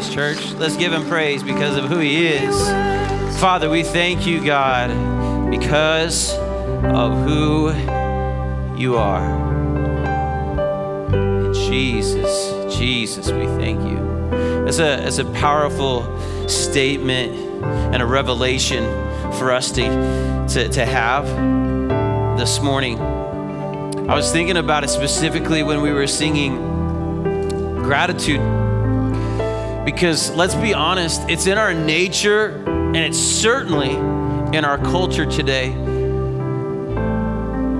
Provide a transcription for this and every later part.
praise, church. Let's give him praise because of who he is. Father, we thank you, God, because of who you are. Jesus, Jesus, we thank you. It's a, it's a powerful statement and a revelation for us to, to, to have this morning. I was thinking about it specifically when we were singing gratitude. Because let's be honest, it's in our nature and it's certainly in our culture today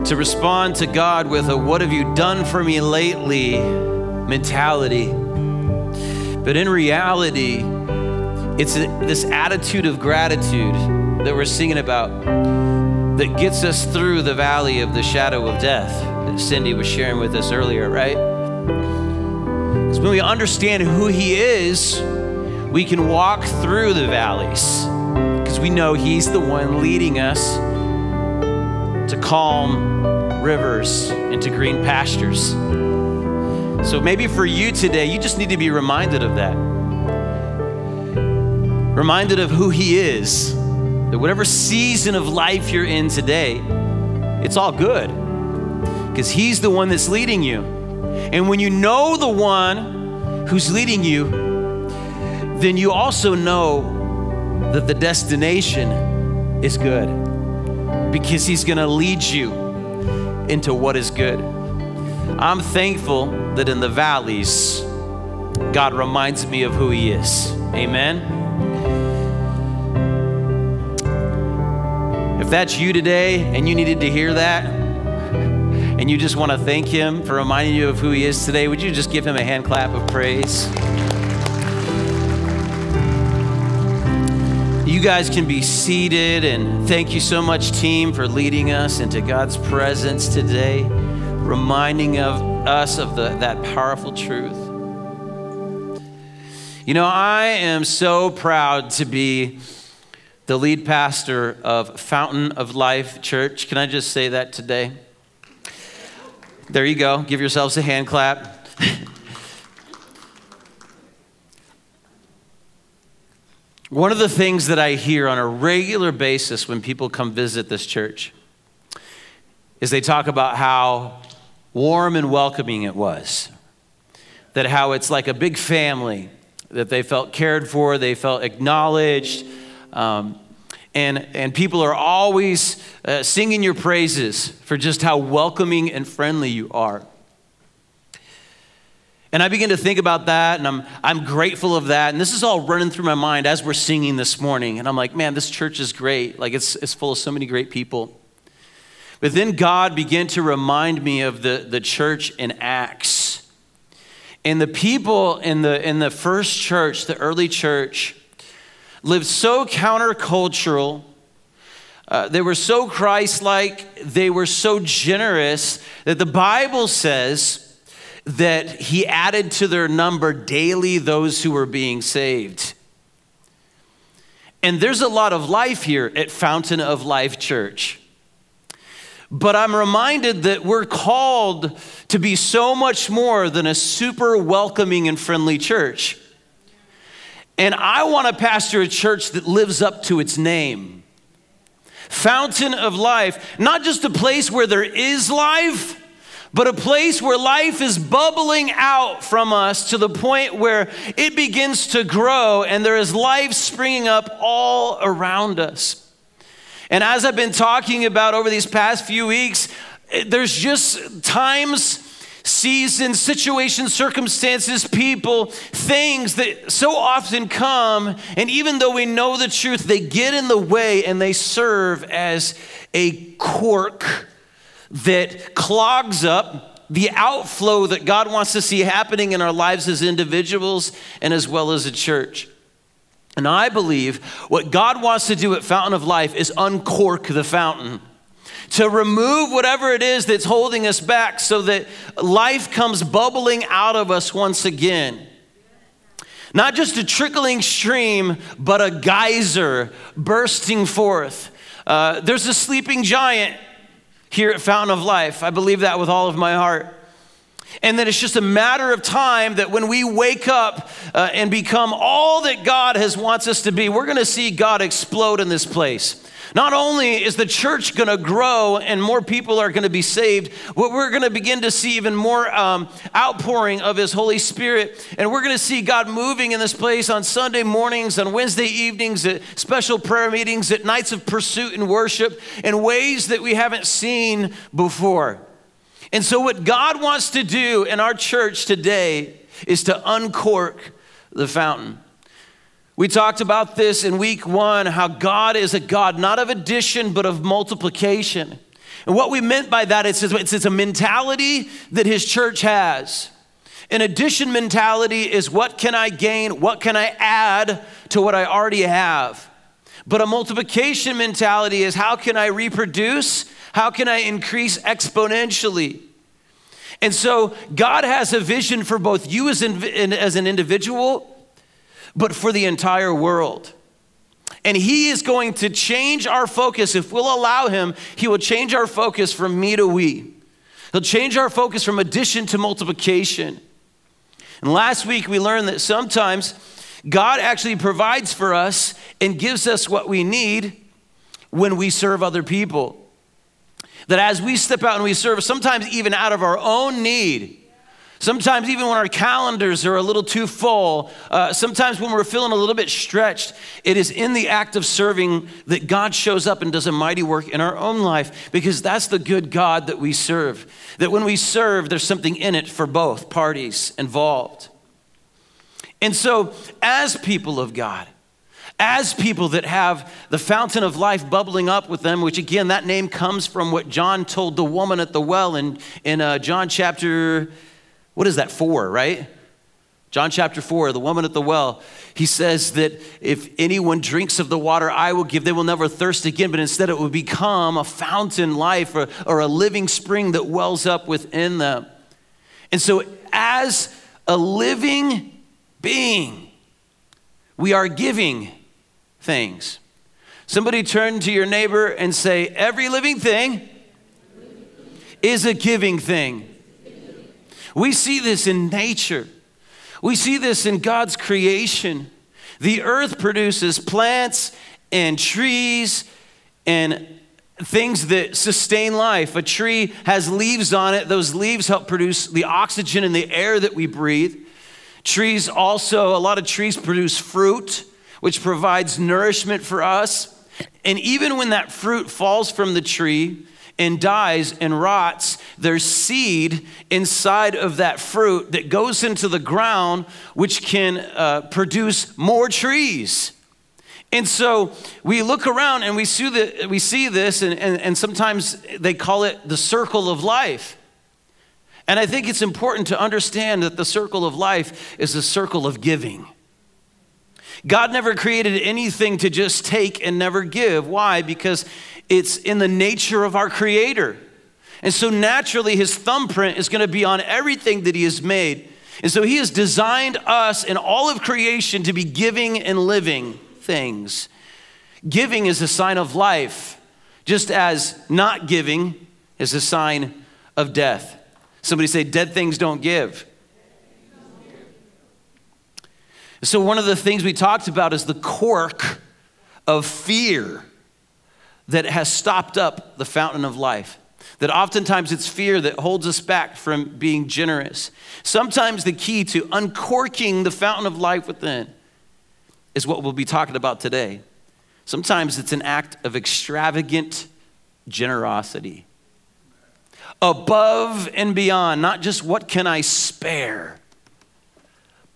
to respond to God with a what have you done for me lately mentality. But in reality, it's this attitude of gratitude that we're singing about that gets us through the valley of the shadow of death that Cindy was sharing with us earlier, right? When we understand who He is, we can walk through the valleys because we know He's the one leading us to calm rivers into green pastures. So maybe for you today, you just need to be reminded of that. Reminded of who He is. That whatever season of life you're in today, it's all good because He's the one that's leading you. And when you know the one who's leading you, then you also know that the destination is good because He's going to lead you into what is good. I'm thankful that in the valleys, God reminds me of who He is. Amen. If that's you today and you needed to hear that, and you just want to thank Him for reminding you of who He is today, would you just give Him a hand clap of praise? You guys can be seated, and thank you so much, team, for leading us into God's presence today, reminding of us of the, that powerful truth. You know, I am so proud to be the lead pastor of Fountain of Life Church. Can I just say that today? There you go. Give yourselves a hand clap. One of the things that I hear on a regular basis when people come visit this church is they talk about how warm and welcoming it was. That how it's like a big family, that they felt cared for, they felt acknowledged. Um, and, and people are always uh, singing your praises for just how welcoming and friendly you are. And I begin to think about that, and I'm, I'm grateful of that. And this is all running through my mind as we're singing this morning. And I'm like, man, this church is great. Like, it's, it's full of so many great people. But then God began to remind me of the, the church in Acts. And the people in the, in the first church, the early church, lived so countercultural. Uh, they were so Christ like, they were so generous that the Bible says that he added to their number daily those who were being saved. And there's a lot of life here at Fountain of Life Church. But I'm reminded that we're called to be so much more than a super welcoming and friendly church. And I want to pastor a church that lives up to its name. Fountain of life, not just a place where there is life, but a place where life is bubbling out from us to the point where it begins to grow and there is life springing up all around us. And as I've been talking about over these past few weeks, eh, there's just times, seasons, situations, circumstances, people, things that so often come, and even though we know the truth, they get in the way and they serve as a cork that clogs up the outflow that God wants to see happening in our lives as individuals and as well as a church. And I believe what God wants to do at Fountain of Life is uncork the fountain, to remove whatever it is that's holding us back so that life comes bubbling out of us once again. Not just a trickling stream, but a geyser bursting forth. Uh, there's a sleeping giant here at Fountain of Life. I believe that with all of my heart. And that it's just a matter of time that when we wake up uh, and become all that God has wants us to be, we're going to see God explode in this place. Not only is the church going to grow and more people are going to be saved, but we're going to begin to see even more um, outpouring of His Holy Spirit. And we're going to see God moving in this place on Sunday mornings, on Wednesday evenings, at special prayer meetings, at nights of pursuit and worship in ways that we haven't seen before. And so, what God wants to do in our church today is to uncork the fountain. We talked about this in week one how God is a God not of addition, but of multiplication. And what we meant by that is it's, it's a mentality that his church has. An addition mentality is what can I gain? What can I add to what I already have? But a multiplication mentality is how can I reproduce? How can I increase exponentially? And so God has a vision for both you as, in, as an individual but for the entire world. And He is going to change our focus. If we'll allow Him, He will change our focus from me to we. He'll change our focus from addition to multiplication. And last week we learned that sometimes God actually provides for us and gives us what we need when we serve other people. That as we step out and we serve, sometimes even out of our own need, Sometimes, even when our calendars are a little too full, uh, sometimes when we're feeling a little bit stretched, it is in the act of serving that God shows up and does a mighty work in our own life because that's the good God that we serve. That when we serve, there's something in it for both parties involved. And so, as people of God, as people that have the fountain of life bubbling up with them, which again, that name comes from what John told the woman at the well in, in uh, John chapter what is that for, right? John chapter 4, the woman at the well, he says that if anyone drinks of the water I will give, they will never thirst again, but instead it will become a fountain life or, or a living spring that wells up within them. And so, as a living being, we are giving things. Somebody turn to your neighbor and say, Every living thing is a giving thing. We see this in nature, we see this in God's creation. The earth produces plants and trees and things that sustain life. A tree has leaves on it, those leaves help produce the oxygen in the air that we breathe. Trees also, a lot of trees produce fruit, which provides nourishment for us. And even when that fruit falls from the tree, and dies and rots, there's seed inside of that fruit that goes into the ground, which can uh, produce more trees. And so we look around and we see, the, we see this, and, and, and sometimes they call it the circle of life. And I think it's important to understand that the circle of life is a circle of giving. God never created anything to just take and never give. Why? Because it's in the nature of our Creator. And so naturally, His thumbprint is going to be on everything that He has made. And so He has designed us and all of creation to be giving and living things. Giving is a sign of life, just as not giving is a sign of death. Somebody say, Dead things don't give. So, one of the things we talked about is the cork of fear that has stopped up the fountain of life. That oftentimes it's fear that holds us back from being generous. Sometimes the key to uncorking the fountain of life within is what we'll be talking about today. Sometimes it's an act of extravagant generosity. Above and beyond, not just what can I spare,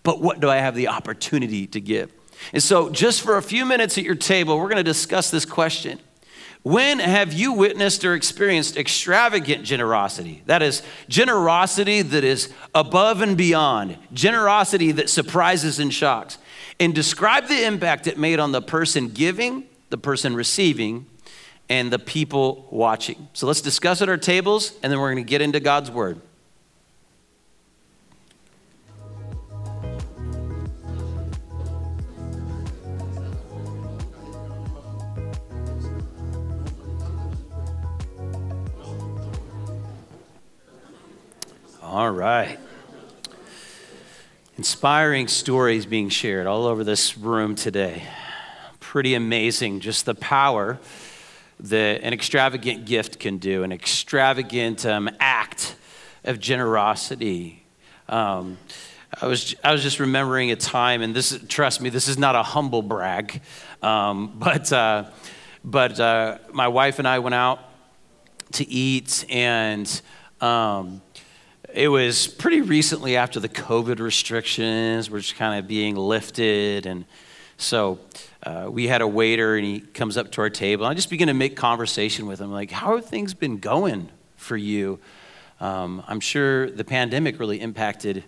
but what do I have the opportunity to give? And so, just for a few minutes at your table, we're going to discuss this question when have you witnessed or experienced extravagant generosity? That is, generosity that is above and beyond, generosity that surprises and shocks. And describe the impact it made on the person giving, the person receiving, and the people watching. So let's discuss at our tables, and then we're going to get into God's Word. All right. Inspiring stories being shared all over this room today. Pretty amazing, just the power that an extravagant gift can do, an extravagant um, act of generosity. Um, I was, I was just remembering a time, and this, trust me, this is not a humble brag, um, but, uh, but uh, my wife and I went out to eat, and um, it was pretty recently after the COVID restrictions were just kind of being lifted. And so uh, we had a waiter, and he comes up to our table. I just begin to make conversation with him, like, How have things been going for you? Um, I'm sure the pandemic really impacted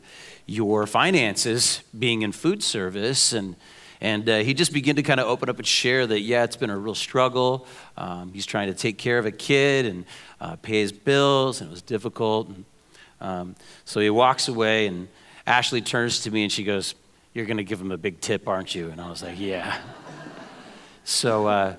your finances being in food service and and uh, he just began to kind of open up and share that, yeah, it's been a real struggle. Um, he's trying to take care of a kid and uh, pay his bills, and it was difficult. And, um, so he walks away, and Ashley turns to me and she goes, You're going to give him a big tip, aren't you? And I was like, Yeah. so, uh,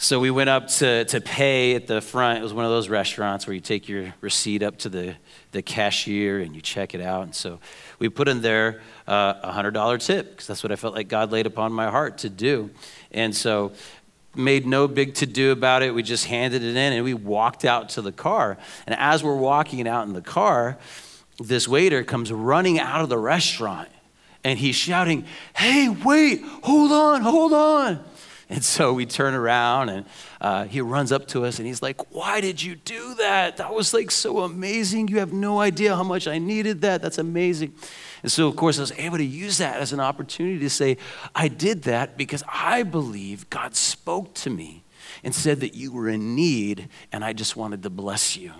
so we went up to, to pay at the front. It was one of those restaurants where you take your receipt up to the, the cashier and you check it out. And so we put in there uh, a $100 tip because that's what I felt like God laid upon my heart to do. And so made no big to do about it. We just handed it in and we walked out to the car. And as we're walking out in the car, this waiter comes running out of the restaurant and he's shouting, Hey, wait, hold on, hold on. And so we turn around and uh, he runs up to us and he's like, Why did you do that? That was like so amazing. You have no idea how much I needed that. That's amazing. And so, of course, I was able to use that as an opportunity to say, I did that because I believe God spoke to me and said that you were in need and I just wanted to bless you.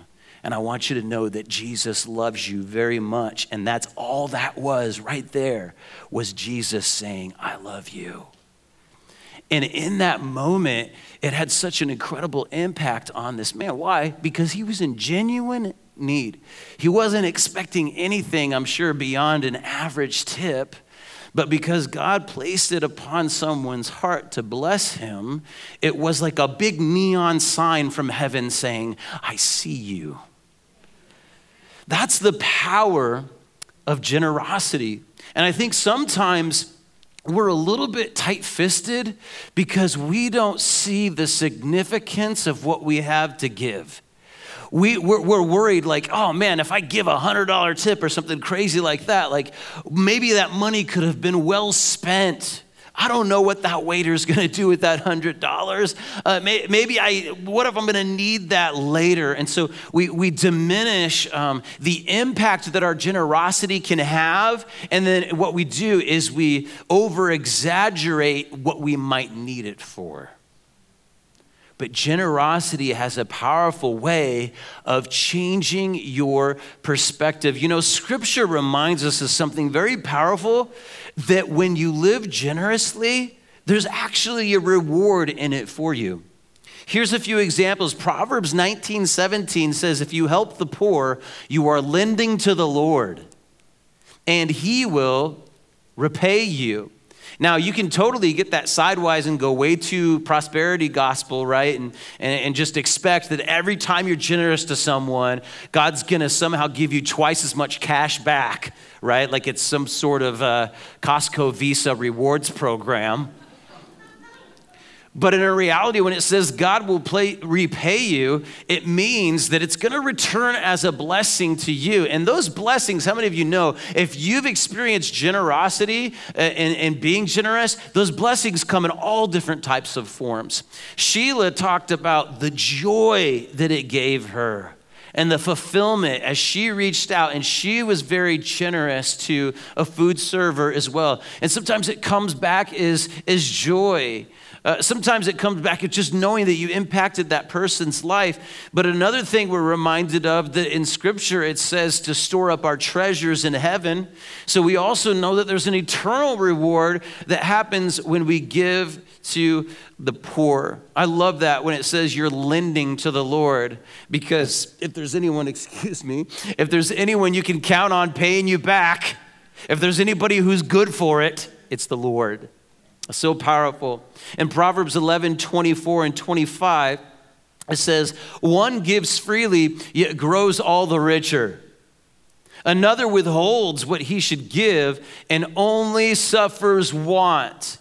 And I want you to know that Jesus loves you very much. And that's all that was right there was Jesus saying, I love you. And in that moment, it had such an incredible impact on this man. Why? Because he was in genuine need. He wasn't expecting anything, I'm sure, beyond an average tip. But because God placed it upon someone's heart to bless him, it was like a big neon sign from heaven saying, I see you. That's the power of generosity. And I think sometimes we're a little bit tight fisted because we don't see the significance of what we have to give. We, we're, we're, worried, like, oh man, if I give a $100 tip or something crazy like that, like maybe that money could have been well spent. I don't know what that waiter's gonna do with that hundred dollars. Uh, may, maybe I, what if I'm gonna need that later? And so we, we diminish um, the impact that our generosity can have. And then what we do is we over exaggerate what we might need it for. But generosity has a powerful way of changing your perspective. You know, scripture reminds us of something very powerful that when you live generously, there's actually a reward in it for you. Here's a few examples. Proverbs 19 17 says, If you help the poor, you are lending to the Lord, and he will repay you. Now, you can totally get that sidewise and go way to prosperity gospel, right? And, and, and just expect that every time you're generous to someone, God's going to somehow give you twice as much cash back, right? Like it's some sort of uh, Costco Visa rewards program. But in reality, when it says God will play, repay you, it means that it's going to return as a blessing to you. And those blessings, how many of you know, if you've experienced generosity uh, and, and being generous, those blessings come in all different types of forms. Sheila talked about the joy that it gave her and the fulfillment as she reached out and she was very generous to a food server as well. And sometimes it comes back as, as joy. Uh, sometimes it comes back at just knowing that you impacted that person's life. But another thing we're reminded of that in Scripture it says to store up our treasures in heaven. So we also know that there's an eternal reward that happens when we give to the poor. I love that when it says you're lending to the Lord because if there's anyone, excuse me, if there's anyone you can count on paying you back, if there's anybody who's good for it, it's the Lord. So powerful. In Proverbs 11, 24 and 25, it says, One gives freely, yet grows all the richer. Another withholds what he should give and only suffers want.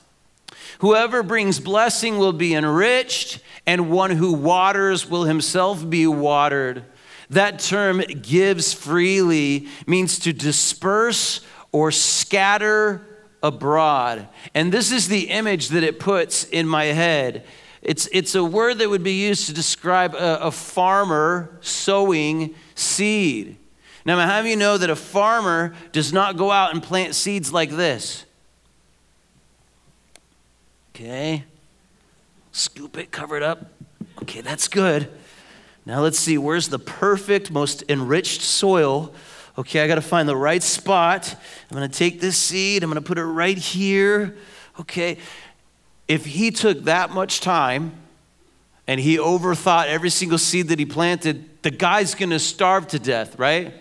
Whoever brings blessing will be enriched, and one who waters will himself be watered. That term gives freely means to disperse or scatter abroad. And this is the image that it puts in my head. It's, it's a word that would be used to describe a, a farmer sowing seed. Now, how many you know that a farmer does not go out and plant seeds like this? Okay. Scoop it, cover it up. Okay, that's good. Now let's see, where's the perfect, most enriched soil? Okay, I got to find the right spot. I'm going to take this seed, I'm going to put it right here. Okay, if he took that much time and he overthought every single seed that he planted, the guy's going to starve to death, right?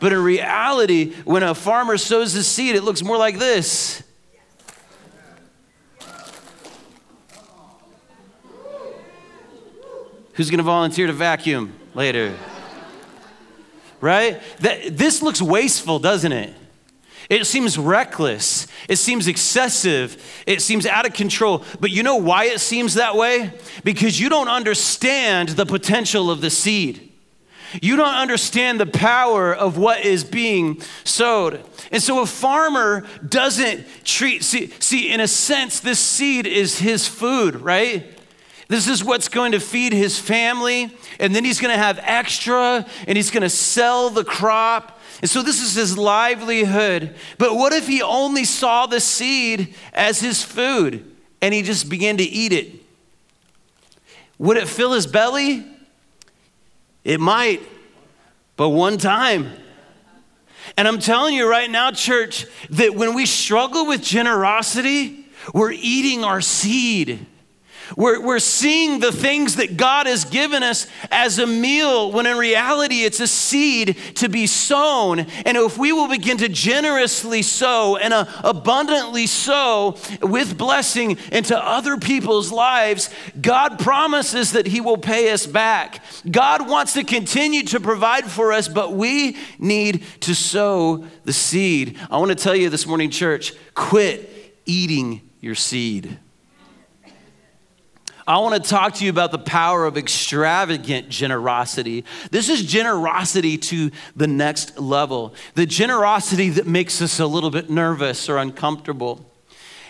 But in reality, when a farmer sows the seed, it looks more like this. Who's going to volunteer to vacuum later? Right? That, this looks wasteful, doesn't it? It seems reckless. It seems excessive. It seems out of control. But you know why it seems that way? Because you don't understand the potential of the seed. You don't understand the power of what is being sowed. And so a farmer doesn't treat, see, see, in a sense, this seed is his food, right? This is what's going to feed his family, and then he's going to have extra, and he's going to sell the crop. And so this is his livelihood. But what if he only saw the seed as his food and he just began to eat it? Would it fill his belly? It might, but one time. And I'm telling you right now, church, that when we struggle with generosity, we're eating our seed. We're, we're seeing the things that God has given us as a meal when in reality it's a seed to be sown. And if we will begin to generously sow and uh, abundantly sow with blessing into other people's lives, God promises that He will pay us back. God wants to continue to provide for us, but we need to sow the seed. I want to tell you this morning, church quit eating your seed. I want to talk to you about the power of extravagant generosity. This is generosity to the next level, the generosity that makes us a little bit nervous or uncomfortable.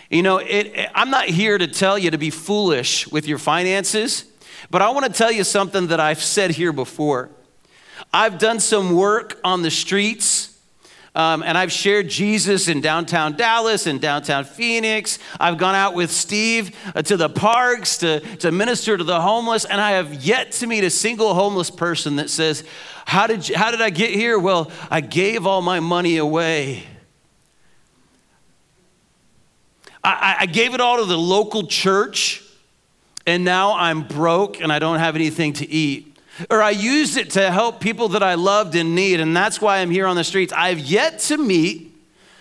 You know, it, I'm not here to tell you to be foolish with your finances, but I want to tell you something that I've said here before. I've done some work on the streets um, and I've shared Jesus in downtown Dallas and downtown Phoenix. I've gone out with Steve uh, to the parks to, to minister to the homeless, and I have yet to meet a single homeless person that says, how did, you, how did I get here? Well, I gave all my money away. I, I gave it all to the local church, and now I'm broke and I don't have anything to eat or I used it to help people that I loved in need, and that's why I'm here on the streets. I've yet to meet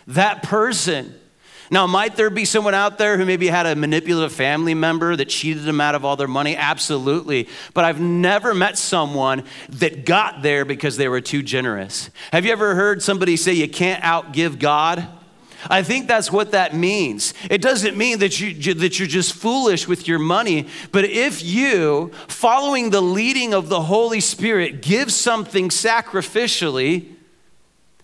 that person. Now, might there be someone out there who maybe had a manipulative family member that cheated them out of all their money? Absolutely. But I've never met someone that got there because they were too generous. Have you ever heard somebody say you can't outgive God? I think that's what that means. It doesn't mean that, you, that you're just foolish with your money, but if you, following the leading of the Holy Spirit, give something sacrificially,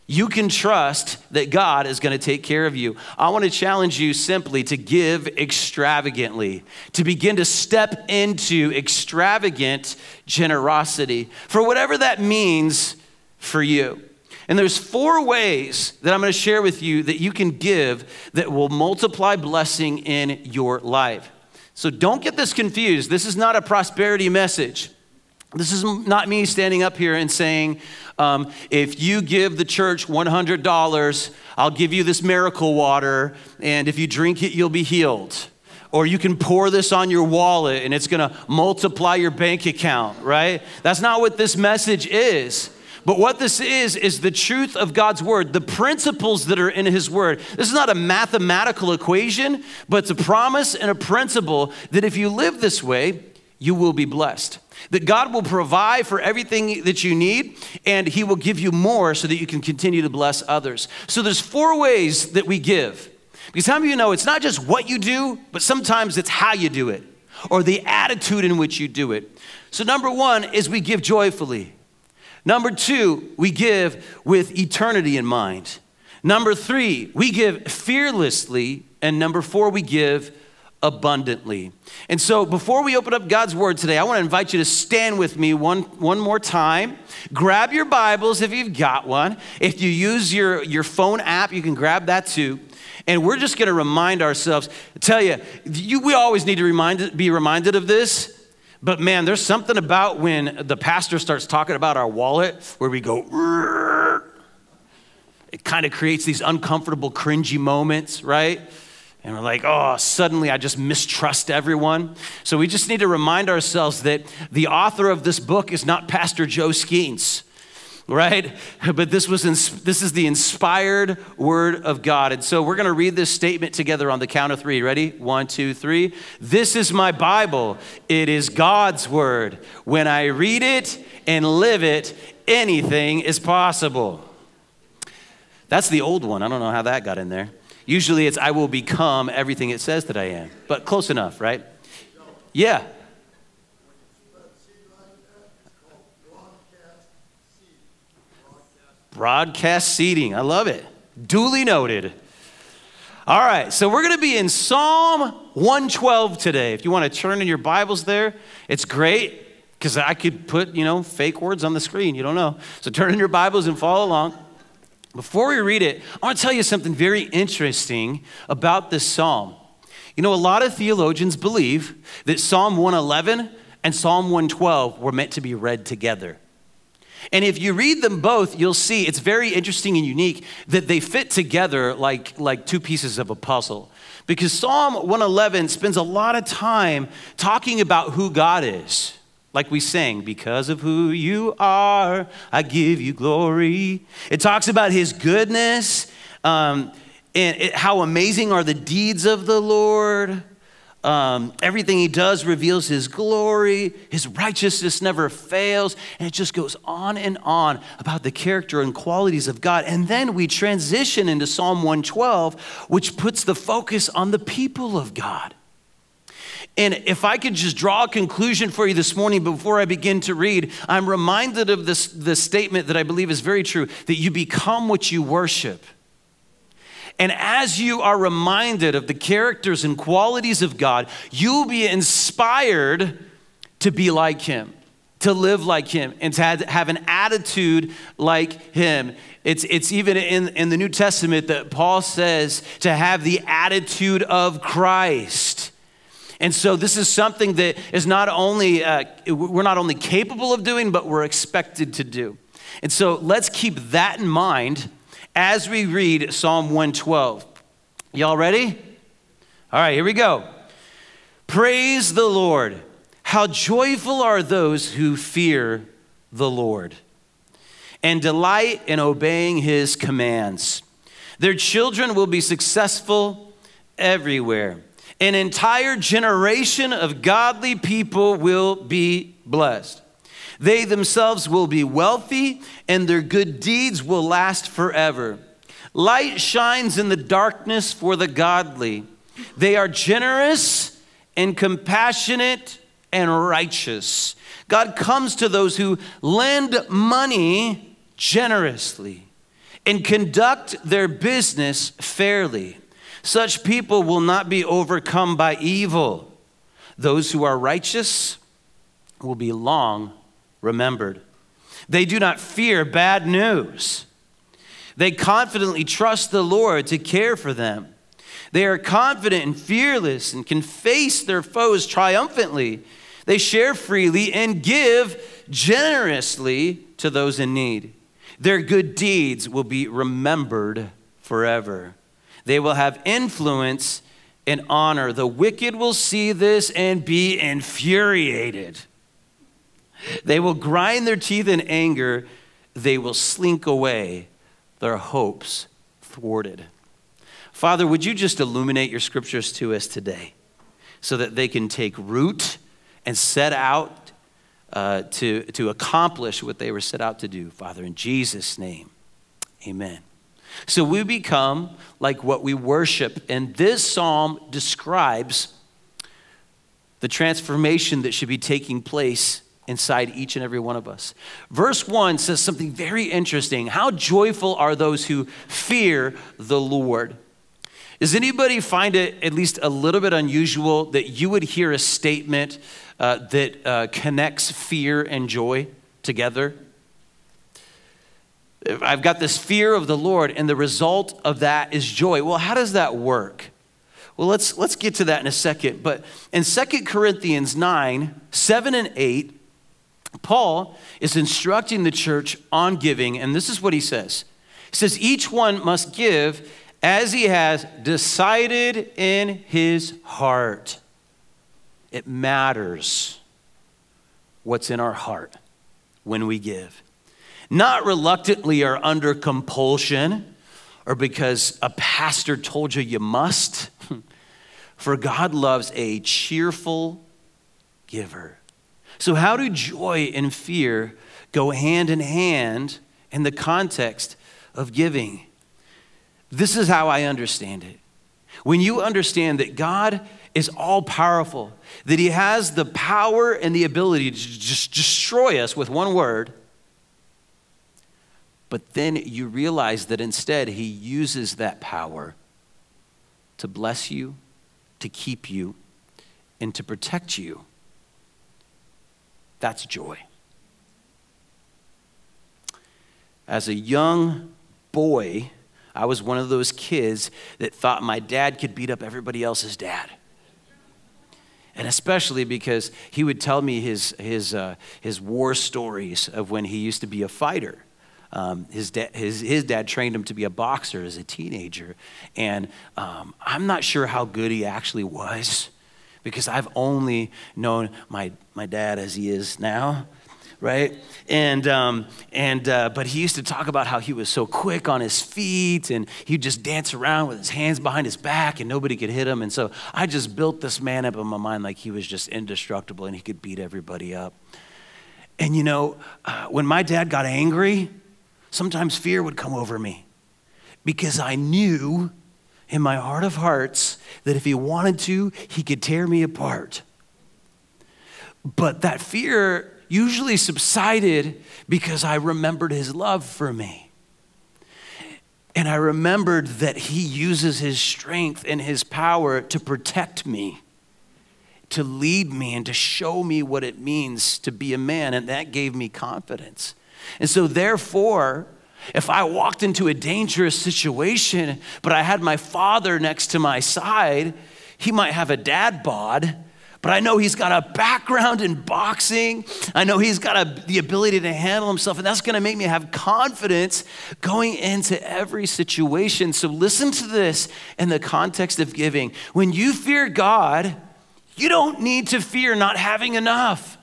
you can trust that God is going to take care of you. I want to challenge you simply to give extravagantly, to begin to step into extravagant generosity for whatever that means for you. And there's four ways that I'm going to share with you that you can give that will multiply blessing in your life. So don't get this confused. This is not a prosperity message. This is not me standing up here and saying, um, if you give the church $100, I'll give you this miracle water, and if you drink it, you'll be healed. Or you can pour this on your wallet and it's gonna multiply your bank account, right? That's not what this message is. But what this is, is the truth of God's word, the principles that are in his word. This is not a mathematical equation, but it's a promise and a principle that if you live this way, you will be blessed. That God will provide for everything that you need, and He will give you more so that you can continue to bless others. So there's four ways that we give. Because how of you know it's not just what you do, but sometimes it's how you do it or the attitude in which you do it. So, number one is we give joyfully. Number two, we give with eternity in mind. Number three, we give fearlessly. And number four, we give abundantly. And so before we open up God's word today, I want to invite you to stand with me one, one more time. Grab your Bibles if you've got one. If you use your, your phone app, you can grab that too. And we're just going to remind ourselves, tell you, you, we always need to remind, be reminded of this. But man, there's something about when the pastor starts talking about our wallet where we go, it kind of creates these uncomfortable, cringy moments, right? And we're like, oh, suddenly I just mistrust everyone. So we just need to remind ourselves that the author of this book is not Pastor Joe Skeens right? But this was this is the inspired word of God. And so we're going to read this statement together on the count of 3. Ready? One, two, three. This is my Bible. It is God's word. When I read it and live it, anything is possible. That's the old one. I don't know how that got in there. Usually it's I will become everything it says that I am. But close enough, right? Yeah. Broadcast seating. I love it. Duly noted. All right, so we're going to be in Psalm 112 today. If you want to turn in your Bibles there, it's great because I could put, you know, fake words on the screen. You don't know. So turn in your Bibles and follow along. Before we read it, I want to tell you something very interesting about this psalm. You know, a lot of theologians believe that Psalm 111 and Psalm 112 were meant to be read together. And if you read them both, you'll see it's very interesting and unique that they fit together like, like two pieces of a puzzle. Because Psalm 111 spends a lot of time talking about who God is. Like we sang, because of who you are, I give you glory. It talks about his goodness um, and it, how amazing are the deeds of the Lord. Um, everything he does reveals his glory. His righteousness never fails. And it just goes on and on about the character and qualities of God. And then we transition into Psalm 112, which puts the focus on the people of God. And if I could just draw a conclusion for you this morning before I begin to read, I'm reminded of this, this statement that I believe is very true that you become what you worship. And as you are reminded of the characters and qualities of God, you'll be inspired to be like Him, to live like Him, and to have an attitude like Him. It's, it's even in, in the New Testament that Paul says to have the attitude of Christ. And so this is something that is not only, uh, we're not only capable of doing, but we're expected to do. And so let's keep that in mind as we read Psalm 112. Y'all ready? All right, here we go. Praise the Lord. How joyful are those who fear the Lord and delight in obeying his commands. Their children will be successful everywhere. An entire generation of godly people will be blessed. They themselves will be wealthy, and their good deeds will last forever. Light shines in the darkness for the godly. They are generous and compassionate and righteous. God comes to those who lend money generously and conduct their business fairly. Such people will not be overcome by evil. Those who are righteous will be long remembered. They do not fear bad news. They confidently trust the Lord to care for them. They are confident and fearless and can face their foes triumphantly. They share freely and give generously to those in need. Their good deeds will be remembered forever. They will have influence and honor. The wicked will see this and be infuriated. They will grind their teeth in anger. They will slink away, their hopes thwarted. Father, would you just illuminate your scriptures to us today so that they can take root and set out uh, to, to accomplish what they were set out to do. Father, in Jesus' name, amen. So we become like what we worship. And this psalm describes the transformation that should be taking place inside each and every one of us. Verse 1 says something very interesting. How joyful are those who fear the Lord? Does anybody find it at least a little bit unusual that you would hear a statement uh, that uh, connects fear and joy together? I've got this fear of the Lord, and the result of that is joy. Well, how does that work? Well, let's, let's get to that in a second. But in Second Corinthians 9, 7 and 8, Paul is instructing the church on giving, and this is what he says. He says, Each one must give as he has decided in his heart. It matters what's in our heart when we give. Not reluctantly or under compulsion or because a pastor told you you must. For God loves a cheerful giver. So, how do joy and fear go hand in hand in the context of giving? This is how I understand it. When you understand that God is all powerful, that He has the power and the ability to just destroy us with one word, but then you realize that instead He uses that power to bless you, to keep you, and to protect you. That's joy. As a young boy, I was one of those kids that thought my dad could beat up everybody else's dad. And especially because he would tell me his, his, uh, his war stories of when he used to be a fighter. Um, his, da- his, his dad trained him to be a boxer as a teenager. And um, I'm not sure how good he actually was because I've only known my, my dad as he is now right? And, um, and uh, but he used to talk about how he was so quick on his feet and he'd just dance around with his hands behind his back and nobody could hit him. And so I just built this man up in my mind like he was just indestructible and he could beat everybody up. And you know, uh, when my dad got angry, sometimes fear would come over me because I knew in my heart of hearts that if he wanted to, he could tear me apart. But that fear usually subsided because I remembered his love for me. And I remembered that he uses his strength and his power to protect me, to lead me, and to show me what it means to be a man. And that gave me confidence. And so, therefore, if I walked into a dangerous situation, but I had my father next to my side, he might have a dad bod, but I know he's got a background in boxing. I know he's got a, the ability to handle himself, and that's gonna make me have confidence going into every situation. So listen to this in the context of giving. When you fear God, you don't need to fear not having enough.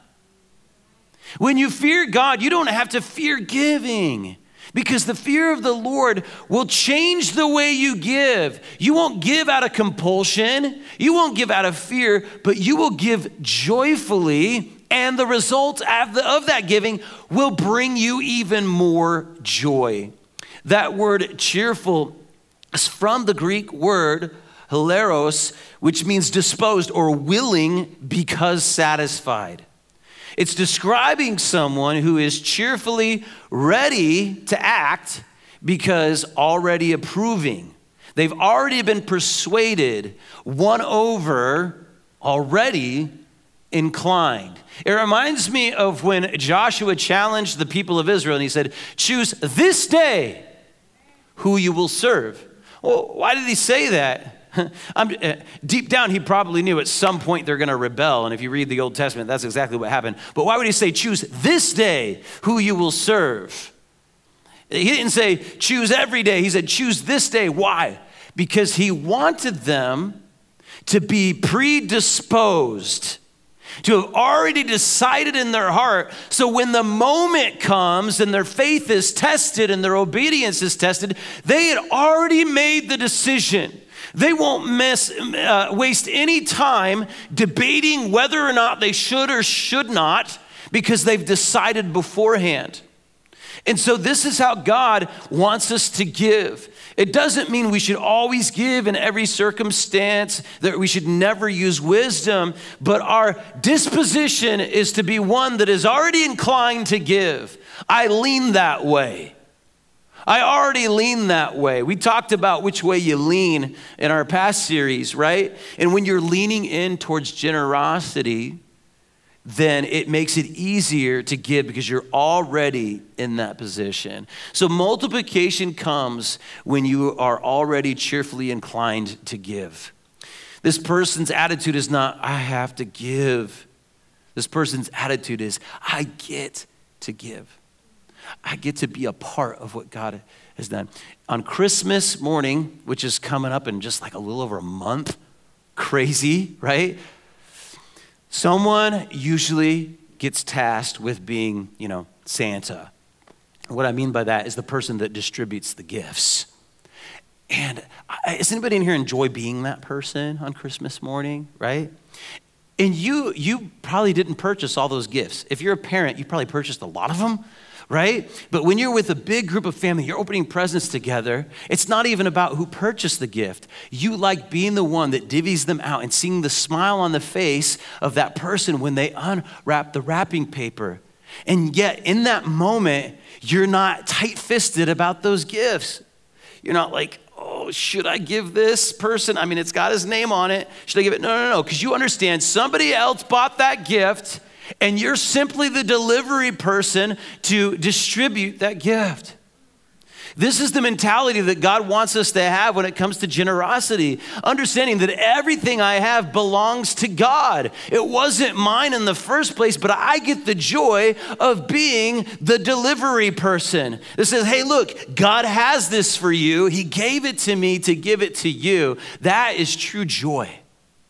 When you fear God, you don't have to fear giving. Because the fear of the Lord will change the way you give. You won't give out of compulsion, you won't give out of fear, but you will give joyfully, and the result of, that giving will bring you even more joy. That word cheerful is from the Greek word hilaros, which means disposed or willing because satisfied. It's describing someone who is cheerfully ready to act because already approving. They've already been persuaded, won over, already inclined. It reminds me of when Joshua challenged the people of Israel and he said, Choose this day who you will serve. Well, why did he say that? uh, deep down, he probably knew at some point they're going to rebel. And if you read the Old Testament, that's exactly what happened. But why would he say, choose this day who you will serve? He didn't say, choose every day. He said, choose this day. Why? Because he wanted them to be predisposed to have already decided in their heart. So when the moment comes and their faith is tested and their obedience is tested, they had already made the decision. They won't miss, uh, waste any time debating whether or not they should or should not because they've decided beforehand. And so, this is how God wants us to give. It doesn't mean we should always give in every circumstance, that we should never use wisdom, but our disposition is to be one that is already inclined to give. I lean that way. I already lean that way. We talked about which way you lean in our past series, right? And when you're leaning in towards generosity, then it makes it easier to give because you're already in that position. So, multiplication comes when you are already cheerfully inclined to give. This person's attitude is not, I have to give. This person's attitude is, I get to give. I get to be a part of what God has done. On Christmas morning, which is coming up in just like a little over a month, crazy, right? Someone usually gets tasked with being, you know, Santa. What I mean by that is the person that distributes the gifts. And does anybody in here enjoy being that person on Christmas morning, right? And you, you probably didn't purchase all those gifts. If you're a parent, you probably purchased a lot of them right? But when you're with a big group of family, you're opening presents together, it's not even about who purchased the gift. You like being the one that divvies them out and seeing the smile on the face of that person when they unwrap the wrapping paper. And yet, in that moment, you're not tight fisted about those gifts. You're not like, oh, should I give this person? I mean, it's got his name on it. Should I give it? No, no, no, because you understand somebody else bought that gift and you're simply the delivery person to distribute that gift. This is the mentality that God wants us to have when it comes to generosity, understanding that everything I have belongs to God. It wasn't mine in the first place, but I get the joy of being the delivery person that says, hey, look, God has this for you. He gave it to me to give it to you. That is true joy.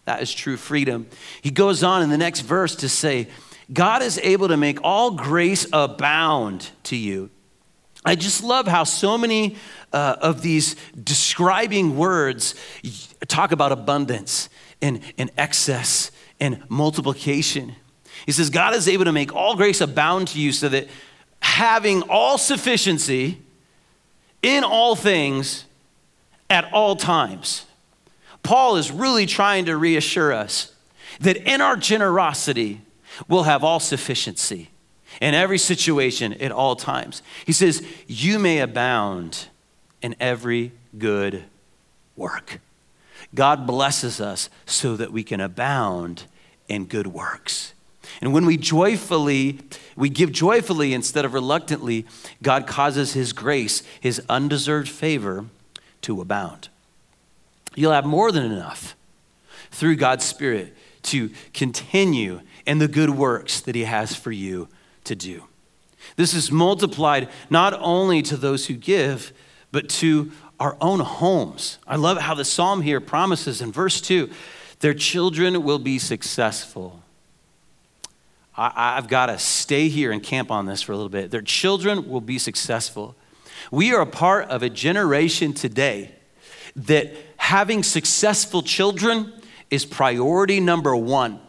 That is true freedom. He goes on in the next verse to say, God is able to make all grace abound to you. I just love how so many uh, of these describing words talk about abundance and, and excess and multiplication. He says, God is able to make all grace abound to you so that having all sufficiency in all things at all times. Paul is really trying to reassure us that in our generosity, we'll have all sufficiency in every situation at all times. He says, You may abound in every good work. God blesses us so that we can abound in good works. And when we joyfully, we give joyfully instead of reluctantly, God causes His grace, His undeserved favor to abound. You'll have more than enough through God's Spirit to continue in the good works that He has for you to do. This is multiplied not only to those who give, but to our own homes. I love how the psalm here promises in verse 2 their children will be successful. I, have got to stay here and camp on this for a little bit. Their children will be successful. We are a part of a generation today that having successful children is priority number one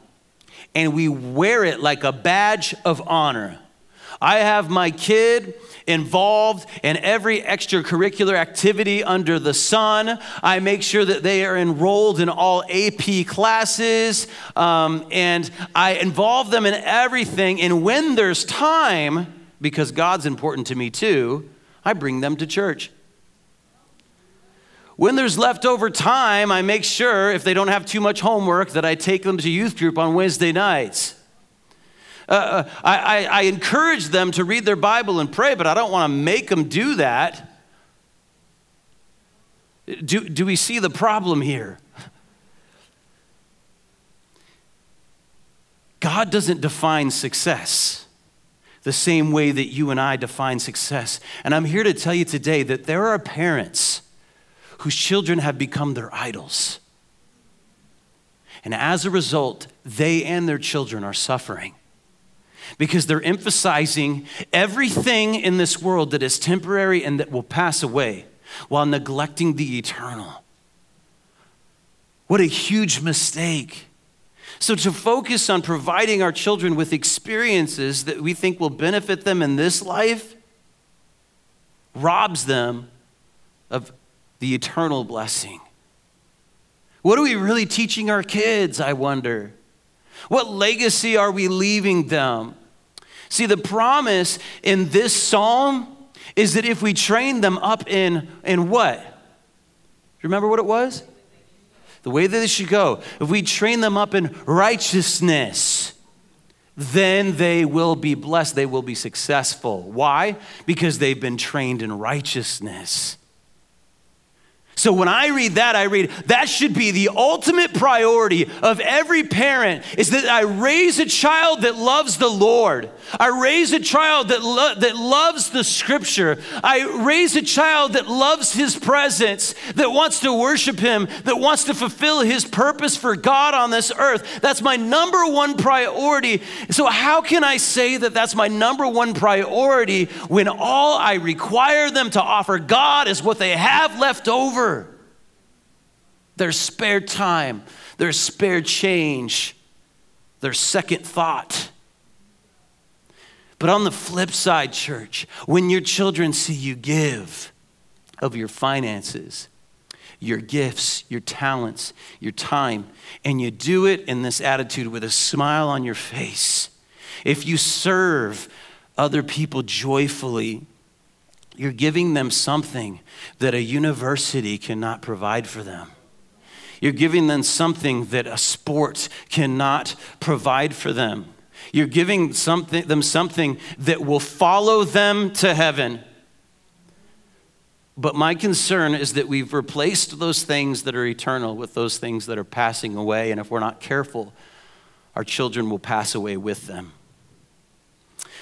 and we wear it like a badge of honor. I have my kid involved in every extracurricular activity under the sun. I make sure that they are enrolled in all AP classes, um, and I involve them in everything. And when there's time, because God's important to me too, I bring them to church. When there's leftover time, I make sure, if they don't have too much homework, that I take them to youth group on Wednesday nights. Uh, uh I, I, I encourage them to read their Bible and pray, but I don't want to make them do that. Do, do we see the problem here? God doesn't define success the same way that you and I define success. And I'm here to tell you today that there are parents whose children have become their idols. And as a result, they and their children are suffering because they're emphasizing everything in this world that is temporary and that will pass away while neglecting the eternal. What a huge mistake. So, to focus on providing our children with experiences that we think will benefit them in this life robs them of the eternal blessing. What are we really teaching our kids, I wonder? What legacy are we leaving them? See, the promise in this psalm is that if we train them up in, in what? Remember what it was? The way that they should go. If we train them up in righteousness, then they will be blessed. They will be successful. Why? Because they've been trained in righteousness. So when I read that, I read that should be the ultimate priority of every parent is that I raise a child that loves the Lord. I raise a child that, lo- that loves the scripture. I raise a child that loves his presence, that wants to worship him, that wants to fulfill his purpose for God on this earth. That's my number one priority. So how can I say that that's my number one priority when all I require them to offer God is what they have left over? Their spare time, their spare change, their second thought. But on the flip side, church, when your children see you give of your finances, your gifts, your talents, your time, and you do it in this attitude with a smile on your face, if you serve other people joyfully, you're giving them something that a university cannot provide for them. You're giving them something that a sport cannot provide for them. You're giving something, them something that will follow them to heaven. But my concern is that we've replaced those things that are eternal with those things that are passing away. And if we're not careful, our children will pass away with them.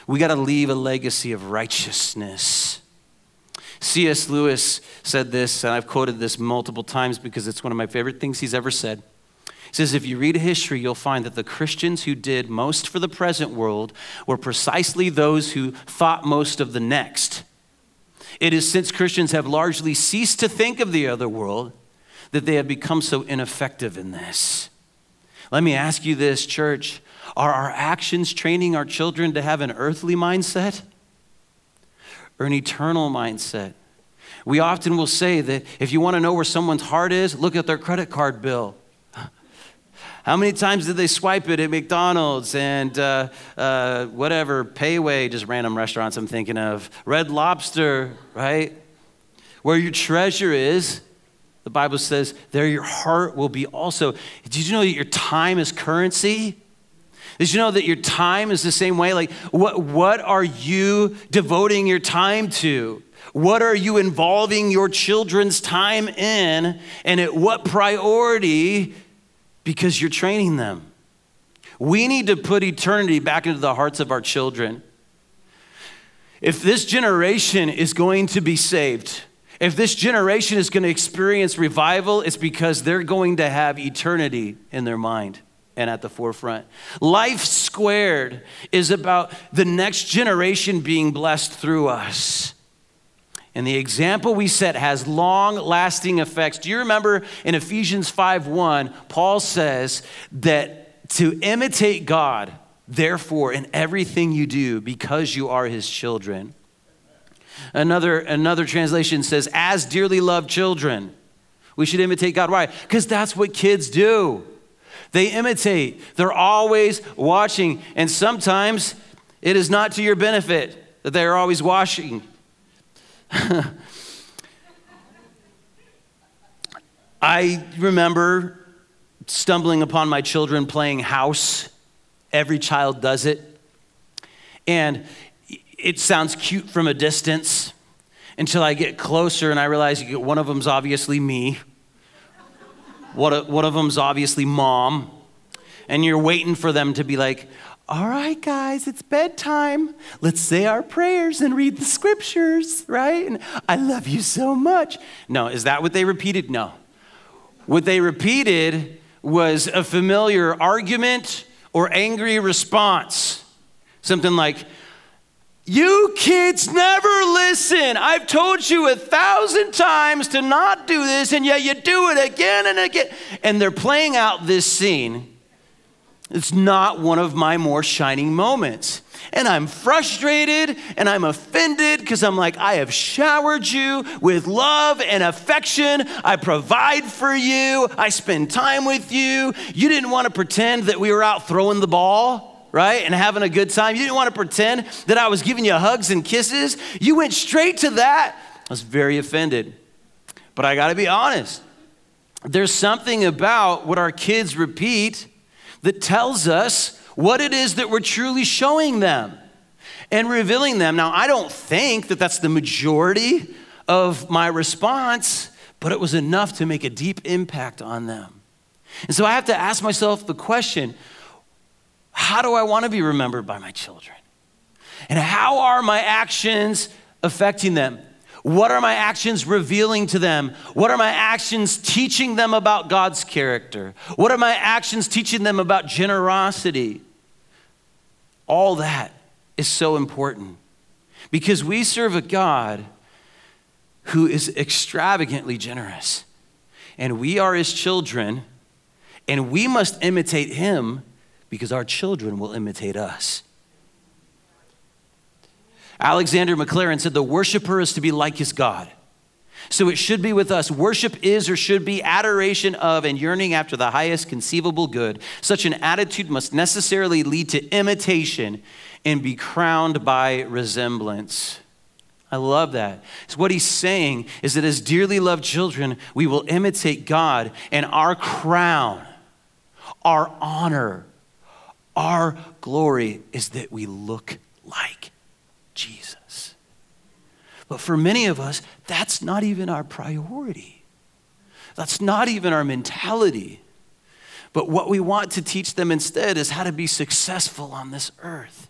We got to leave a legacy of righteousness C.S. Lewis said this, and I've quoted this multiple times because it's one of my favorite things he's ever said. He says, if you read history, you'll find that the Christians who did most for the present world were precisely those who thought most of the next. It is since Christians have largely ceased to think of the other world that they have become so ineffective in this. Let me ask you this, church. Are our actions training our children to have an earthly mindset or an eternal mindset. We often will say that if you want to know where someone's heart is, look at their credit card bill. How many times did they swipe it at McDonald's and uh, uh, whatever, Payway, just random restaurants I'm thinking of, Red Lobster, right? Where your treasure is, the Bible says, there your heart will be also. Did you know that your time is currency? Did you know that your time is the same way? Like, what, what are you devoting your time to? What are you involving your children's time in? And at what priority? Because you're training them. We need to put eternity back into the hearts of our children. If this generation is going to be saved, if this generation is going to experience revival, it's because they're going to have eternity in their mind and at the forefront. Life Squared is about the next generation being blessed through us. And the example we set has long lasting effects. Do you remember in Ephesians 5 1, Paul says that to imitate God, therefore, in everything you do, because you are his children. Another, another translation says, as dearly loved children, we should imitate God. Why? Because that's what kids do. They imitate, they're always watching, and sometimes it is not to your benefit that they are always watching. I remember stumbling upon my children playing house. Every child does it. And it sounds cute from a distance until I get closer and I realize one of them's obviously me. One of them's obviously mom. And you're waiting for them to be like, all right, guys, it's bedtime. Let's say our prayers and read the scriptures, right? And I love you so much. No, is that what they repeated? No. What they repeated was a familiar argument or angry response. Something like, You kids never listen. I've told you a thousand times to not do this, and yet you do it again and again. And they're playing out this scene. It's not one of my more shining moments. And I'm frustrated and I'm offended because I'm like, I have showered you with love and affection. I provide for you. I spend time with you. You didn't want to pretend that we were out throwing the ball right? And having a good time. You didn't want to pretend that I was giving you hugs and kisses. You went straight to that. I was very offended. But I got to be honest. There's something about what our kids repeat that tells us what it is that we're truly showing them and revealing them. Now, I don't think that that's the majority of my response, but it was enough to make a deep impact on them. And so I have to ask myself the question how do I want to be remembered by my children? And how are my actions affecting them? What are my actions revealing to them? What are my actions teaching them about God's character? What are my actions teaching them about generosity? All that is so important because we serve a God who is extravagantly generous. And we are his children, and we must imitate him because our children will imitate us. Alexander Maclaren said, The worshiper is to be like his God. So it should be with us. Worship is or should be adoration of and yearning after the highest conceivable good. Such an attitude must necessarily lead to imitation and be crowned by resemblance. I love that. So what he's saying is that as dearly loved children, we will imitate God, and our crown, our honor, our glory is that we look like Jesus. But for many of us, that's not even our priority. That's not even our mentality. But what we want to teach them instead is how to be successful on this earth.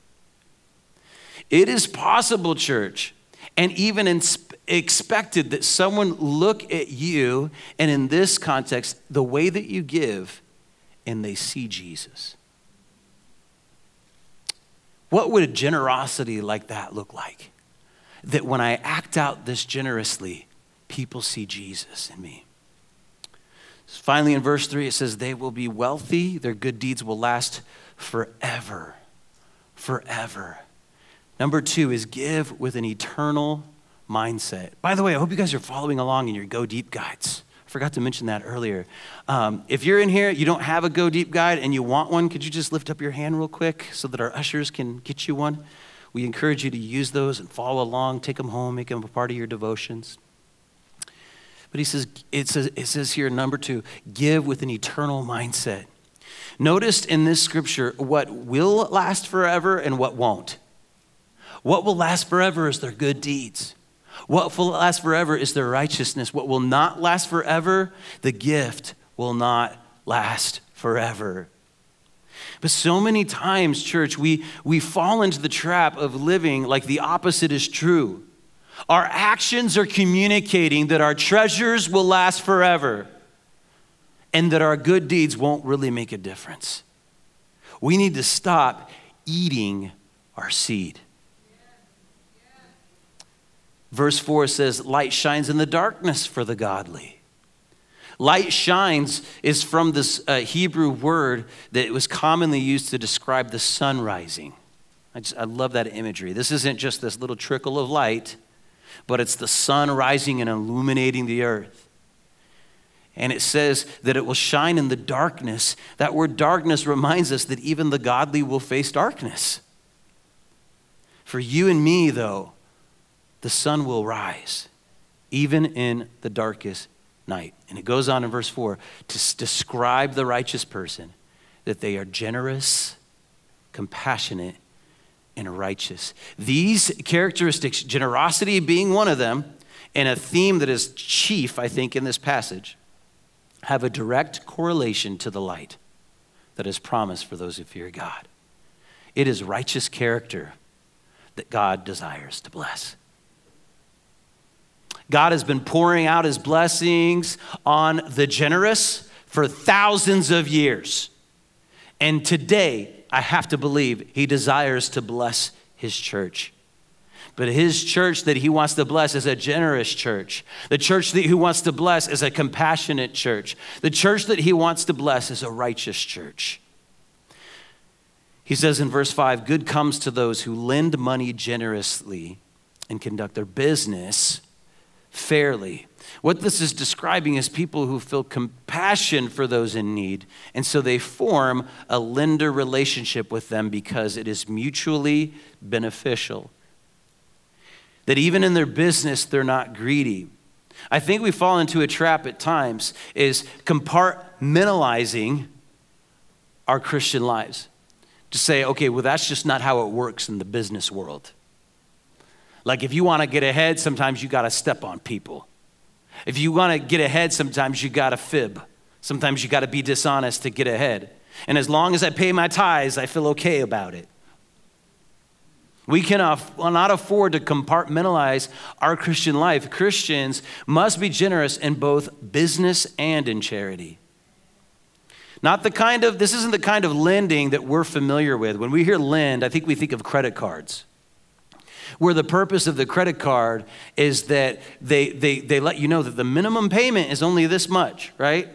It is possible, church, and even expected that someone look at you, and in this context, the way that you give, and they see Jesus. What would a generosity like that look like? That when I act out this generously, people see Jesus in me. Finally, in verse 3, it says, They will be wealthy, their good deeds will last forever. Forever. Number two is give with an eternal mindset. By the way, I hope you guys are following along in your Go Deep guides forgot to mention that earlier. Um, if you're in here, you don't have a Go Deep guide and you want one, could you just lift up your hand real quick so that our ushers can get you one? We encourage you to use those and follow along, take them home, make them a part of your devotions. But he says, it says, it says here, number two, give with an eternal mindset. Notice in this scripture what will last forever and what won't. What will last forever is their good deeds. What will last forever is their righteousness. What will not last forever, the gift will not last forever. But so many times, church, we, we fall into the trap of living like the opposite is true. Our actions are communicating that our treasures will last forever and that our good deeds won't really make a difference. We need to stop eating our seed. Verse 4 says, Light shines in the darkness for the godly. Light shines is from this uh, Hebrew word that was commonly used to describe the sun rising. I, just, I love that imagery. This isn't just this little trickle of light, but it's the sun rising and illuminating the earth. And it says that it will shine in the darkness. That word darkness reminds us that even the godly will face darkness. For you and me, though, the sun will rise, even in the darkest night. And it goes on in verse 4 to describe the righteous person that they are generous, compassionate, and righteous. These characteristics, generosity being one of them, and a theme that is chief, I think, in this passage, have a direct correlation to the light that is promised for those who fear God. It is righteous character that God desires to bless. God has been pouring out his blessings on the generous for thousands of years. And today, I have to believe he desires to bless his church. But his church that he wants to bless is a generous church. The church that he wants to bless is a compassionate church. The church that he wants to bless is a righteous church. He says in verse 5 Good comes to those who lend money generously and conduct their business fairly. What this is describing is people who feel compassion for those in need, and so they form a lender relationship with them because it is mutually beneficial. That even in their business, they're not greedy. I think we fall into a trap at times is compartmentalizing our Christian lives. To say, okay, well, that's just not how it works in the business world. Like if you want to get ahead, sometimes you got to step on people. If you want to get ahead, sometimes you got to fib. Sometimes you got to be dishonest to get ahead. And as long as I pay my tithes, I feel okay about it. We cannot afford to compartmentalize our Christian life. Christians must be generous in both business and in charity. Not the kind of, this isn't the kind of lending that we're familiar with. When we hear lend, I think we think of credit cards where the purpose of the credit card is that they, they, they let you know that the minimum payment is only this much, right?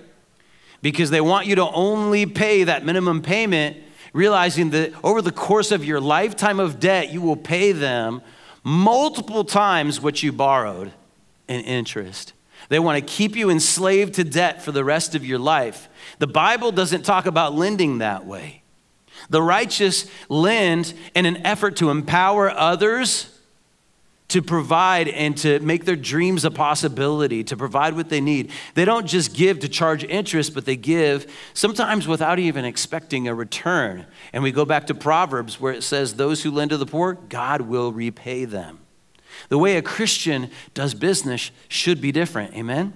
Because they want you to only pay that minimum payment, realizing that over the course of your lifetime of debt, you will pay them multiple times what you borrowed in interest. They want to keep you enslaved to debt for the rest of your life. The Bible doesn't talk about lending that way. The righteous lend in an effort to empower others to provide and to make their dreams a possibility, to provide what they need. They don't just give to charge interest, but they give sometimes without even expecting a return. And we go back to Proverbs where it says, Those who lend to the poor, God will repay them. The way a Christian does business should be different. Amen?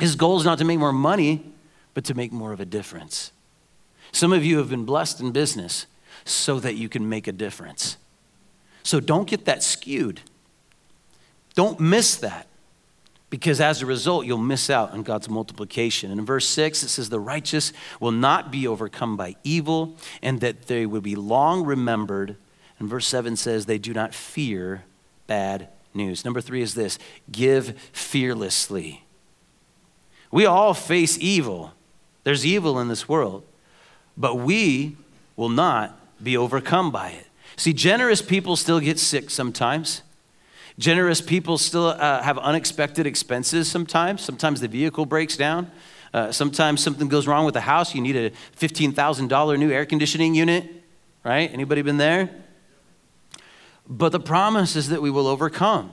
His goal is not to make more money, but to make more of a difference. Some of you have been blessed in business so that you can make a difference. So don't get that skewed. Don't miss that because as a result, you'll miss out on God's multiplication. And in verse 6, it says, The righteous will not be overcome by evil, and that they will be long remembered. And verse 7 says, They do not fear bad news. Number three is this give fearlessly. We all face evil, there's evil in this world but we will not be overcome by it. See, generous people still get sick sometimes. Generous people still uh, have unexpected expenses sometimes. Sometimes the vehicle breaks down. Uh, sometimes something goes wrong with the house. You need a $15,000 new air conditioning unit, right? Anybody been there? But the promise is that we will overcome.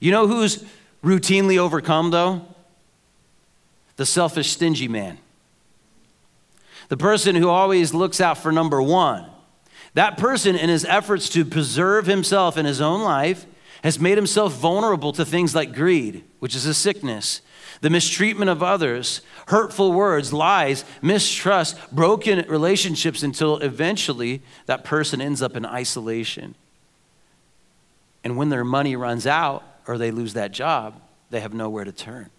You know who's routinely overcome, though? The selfish, stingy man the person who always looks out for number one. That person, in his efforts to preserve himself in his own life, has made himself vulnerable to things like greed, which is a sickness, the mistreatment of others, hurtful words, lies, mistrust, broken relationships until eventually that person ends up in isolation. And when their money runs out or they lose that job, they have nowhere to turn.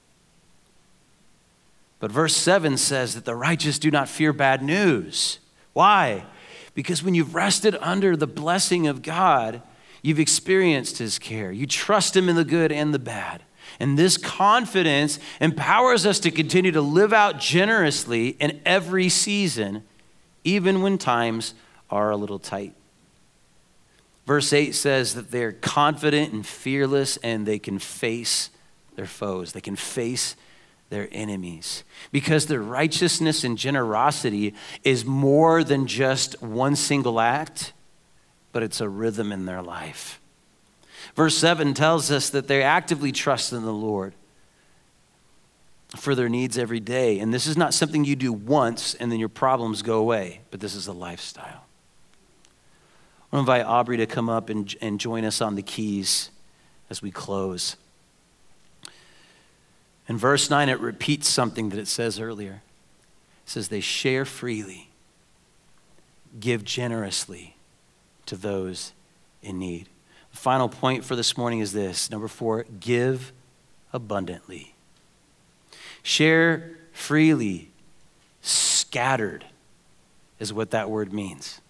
But verse 7 says that the righteous do not fear bad news. Why? Because when you've rested under the blessing of God, you've experienced his care. You trust him in the good and the bad. And this confidence empowers us to continue to live out generously in every season, even when times are a little tight. Verse 8 says that they're confident and fearless and they can face their foes. They can face their enemies. Because their righteousness and generosity is more than just one single act, but it's a rhythm in their life. Verse 7 tells us that they actively trust in the Lord for their needs every day. And this is not something you do once and then your problems go away, but this is a lifestyle. I want to invite Aubrey to come up and, and join us on the keys as we close. In verse 9, it repeats something that it says earlier. It says, They share freely, give generously to those in need. The final point for this morning is this number four, give abundantly. Share freely, scattered is what that word means.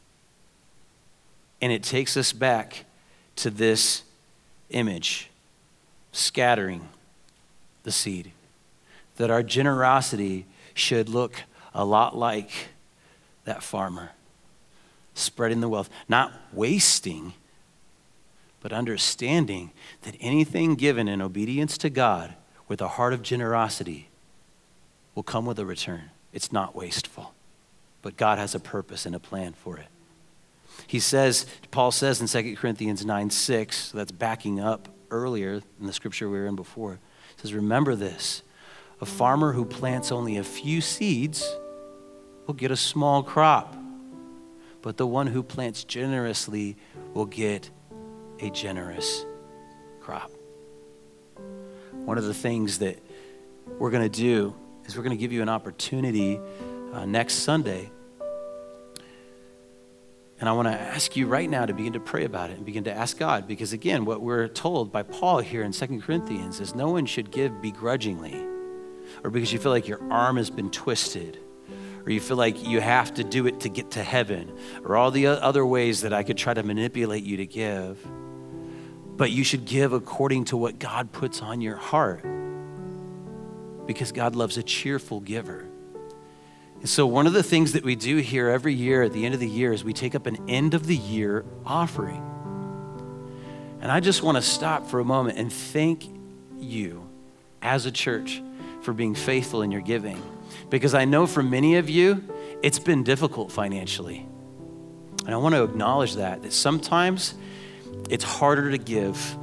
And it takes us back to this image, scattering the seed. That our generosity should look a lot like that farmer, spreading the wealth, not wasting, but understanding that anything given in obedience to God with a heart of generosity will come with a return. It's not wasteful, but God has a purpose and a plan for it. He says, Paul says in 2 Corinthians 9 6, so that's backing up earlier in the scripture we were in before. Says, Remember this a farmer who plants only a few seeds will get a small crop, but the one who plants generously will get a generous crop. One of the things that we're going to do is we're going to give you an opportunity uh, next Sunday. And I want to ask you right now to begin to pray about it and begin to ask God. Because again, what we're told by Paul here in 2 Corinthians is no one should give begrudgingly or because you feel like your arm has been twisted or you feel like you have to do it to get to heaven or all the other ways that I could try to manipulate you to give. But you should give according to what God puts on your heart because God loves a cheerful giver. So, one of the things that we do here every year at the end of the year is we take up an end of the year offering. And I just want to stop for a moment and thank you as a church for being faithful in your giving. Because I know for many of you, it's been difficult financially. And I want to acknowledge that, that sometimes it's harder to give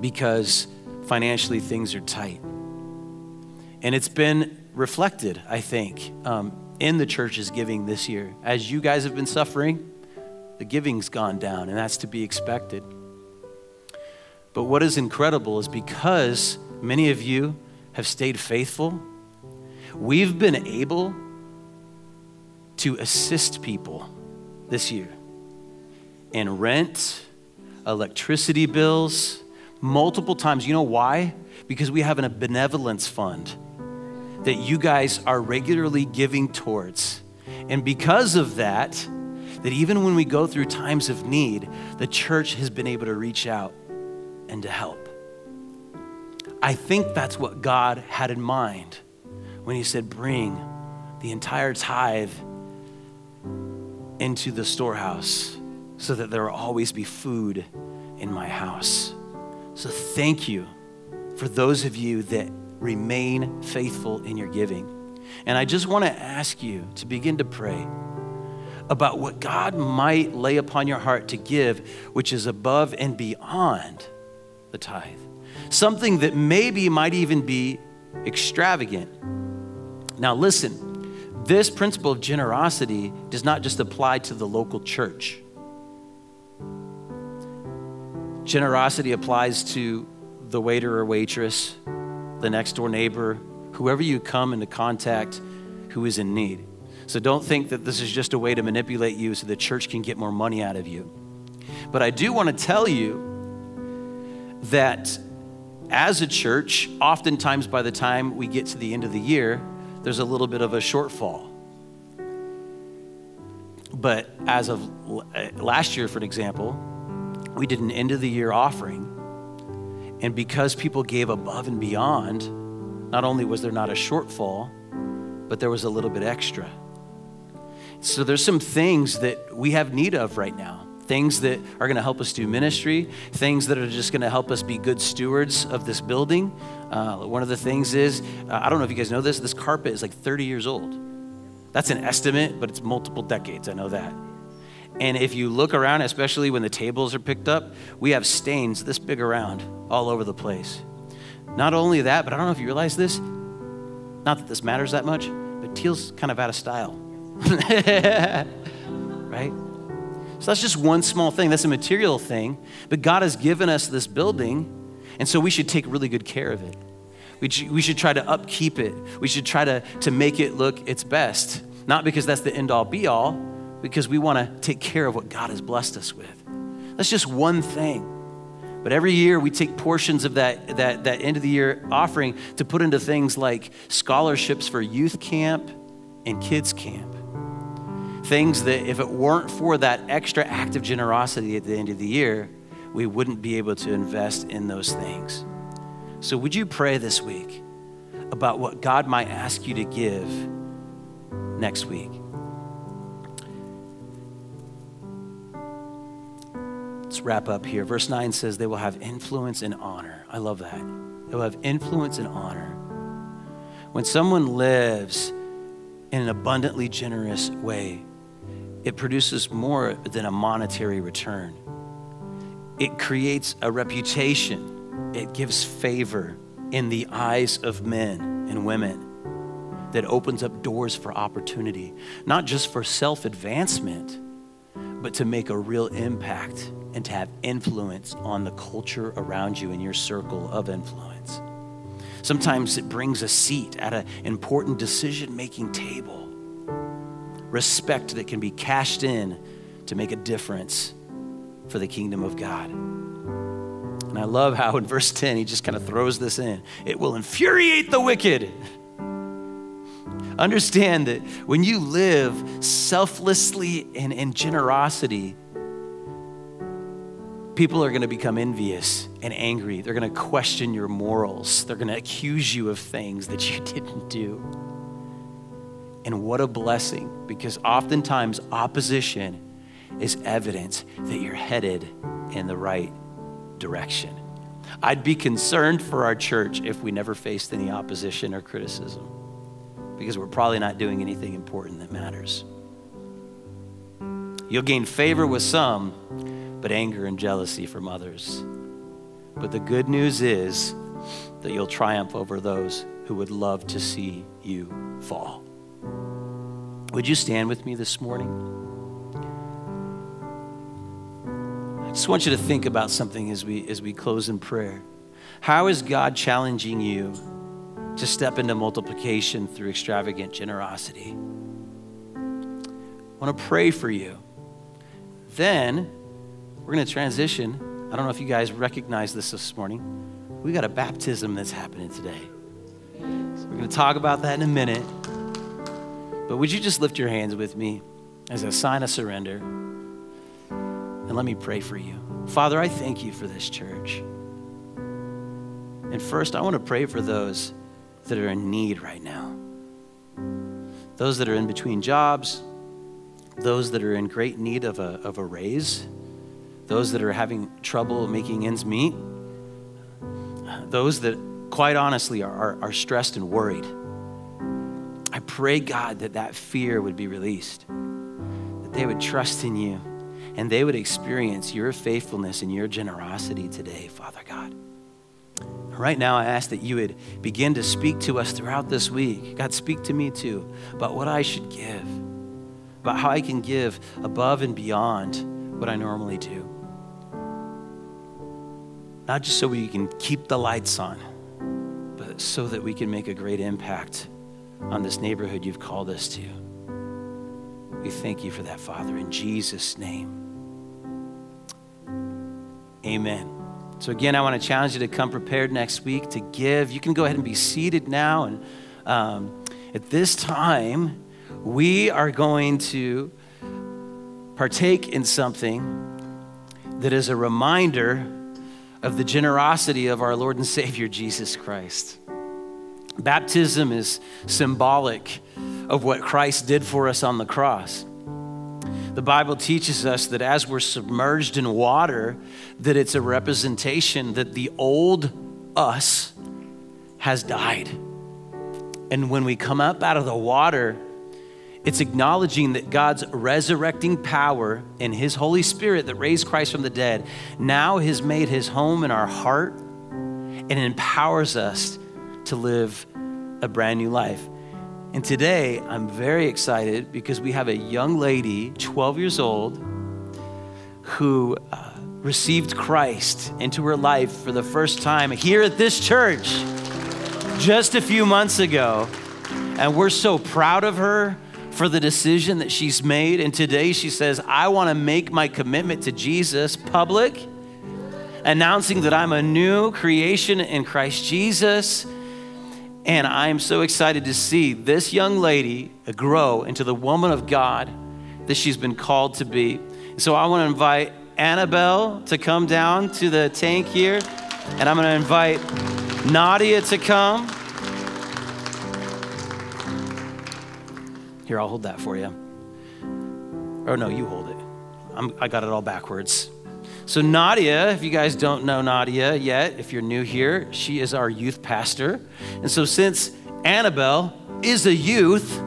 because financially things are tight. And it's been reflected, I think, um, in the church's giving this year. As you guys have been suffering, the giving's gone down, and that's to be expected. But what is incredible is because many of you have stayed faithful, we've been able to assist people this year in rent, electricity bills, multiple times. You know why? Because we have a benevolence fund that you guys are regularly giving towards. And because of that, that even when we go through times of need, the church has been able to reach out and to help. I think that's what God had in mind when He said, Bring the entire tithe into the storehouse so that there will always be food in my house. So thank you for those of you that remain faithful in your giving. And I just want to ask you to begin to pray about what God might lay upon your heart to give, which is above and beyond the tithe. Something that maybe might even be extravagant. Now, listen, this principle of generosity does not just apply to the local church. Generosity applies to the waiter or waitress, the next door neighbor, whoever you come into contact who is in need. So don't think that this is just a way to manipulate you so the church can get more money out of you. But I do want to tell you that as a church, oftentimes by the time we get to the end of the year, there's a little bit of a shortfall. But as of eh, last year, for an example, we did an end of the year offering and because people gave above and beyond, not only was there not a shortfall, but there was a little bit extra. So there's some things that we have need of right now. Things that are going to help us do ministry, things that are just going to help us be good stewards of this building. Uh, one of the things is, uh, I don't know if you guys know this, this carpet is like 30 years old. That's an estimate, but it's multiple decades, I know that. And if you look around, especially when the tables are picked up, we have stains this big around all over the place. Not only that, but I don't know if you realize this, not that this matters that much, but teal's kind of out of style. right? So that's just one small thing. That's a material thing. But God has given us this building, and so we should take really good care of it. We we should try to upkeep it. We should try to, to make it look its best. Not because that's the end all be all, because we want to take care of what God has blessed us with. That's just one thing. But every year we take portions of that, that, that end of the year offering to put into things like scholarships for youth camp and kids camp. Things that, if it weren't for that extra act of generosity at the end of the year, we wouldn't be able to invest in those things. So, would you pray this week about what God might ask you to give next week? Let's wrap up here. Verse 9 says, They will have influence and honor. I love that. They will have influence and honor. When someone lives in an abundantly generous way, it produces more than a monetary return. It creates a reputation, it gives favor in the eyes of men and women that opens up doors for opportunity, not just for self advancement, but to make a real impact and to have influence on the culture around you in your circle of influence. Sometimes it brings a seat at an important decision making table, respect that can be cashed in to make a difference for the kingdom of God. And I love how in verse 10 he just kind of throws this in it will infuriate the wicked. Understand that when you live selflessly and in generosity, people are going to become envious and angry. They're going to question your morals. They're going to accuse you of things that you didn't do. And what a blessing, because oftentimes opposition is evidence that you're headed in the right direction. I'd be concerned for our church if we never faced any opposition or criticism, because we're probably not doing anything important that matters. You'll gain favor with some but anger and jealousy from others. But the good news is that you'll triumph over those who would love to see you fall. Would you stand with me this morning? I just want you to think about something as we, as we close in prayer. How is God challenging you to step into multiplication through extravagant generosity? I want to pray for you. Then we're going to transition. I don't know if you guys recognize this this morning. We got a baptism that's happening today. So we're going to talk about that in a minute. But would you just lift your hands with me as a sign of surrender? And let me pray for you. Father, I thank you for this church. And first, I want to pray for those that are in need right now. Those that are in between jobs, those that are in great need of a, of a raise those that are having trouble making ends meet, those that quite honestly are, are, are, stressed and worried. I pray, God, that that fear would be released, that they would trust in you, and they would experience your faithfulness and your generosity today, Father God. Right now, I ask that you would begin to speak to us throughout this week. God, speak to me too about what I should give, about how I can give above and beyond what I normally do not just so we can keep the lights on, but so that we can make a great impact on this neighborhood you've called us to. We thank you for that, Father, in Jesus' name. Amen. So, again, I want to challenge you to come prepared next week to give. You can go ahead and be seated now. And um, at this time, we are going to partake in something that is a reminder of the generosity of our Lord and Savior Jesus Christ. Baptism is symbolic of what Christ did for us on the cross. The Bible teaches us that as we're submerged in water, that it's a representation that the old us has died. And when we come up out of the water, it's acknowledging that God's resurrecting power and His Holy Spirit that raised Christ from the dead now has made His home in our heart and empowers us to live a brand new life. And today, I'm very excited because we have a young lady, 12 years old, who uh, received Christ into her life for the first time here at this church just a few months ago. And we're so proud of her for the decision that she's made. And today she says, I want to make my commitment to Jesus public, announcing that I'm a new creation in Christ Jesus. And I'm so excited to see this young lady grow into the woman of God that she's been called to be. So I want to invite Annabelle to come down to the tank here, and I'm going to invite Nadia to come. Here, I'll hold that for you. Oh, no, you hold it. I'm, I got it all backwards. So, Nadia, if you guys don't know Nadia yet, if you're new here, she is our youth pastor. And so, since Annabelle is a youth,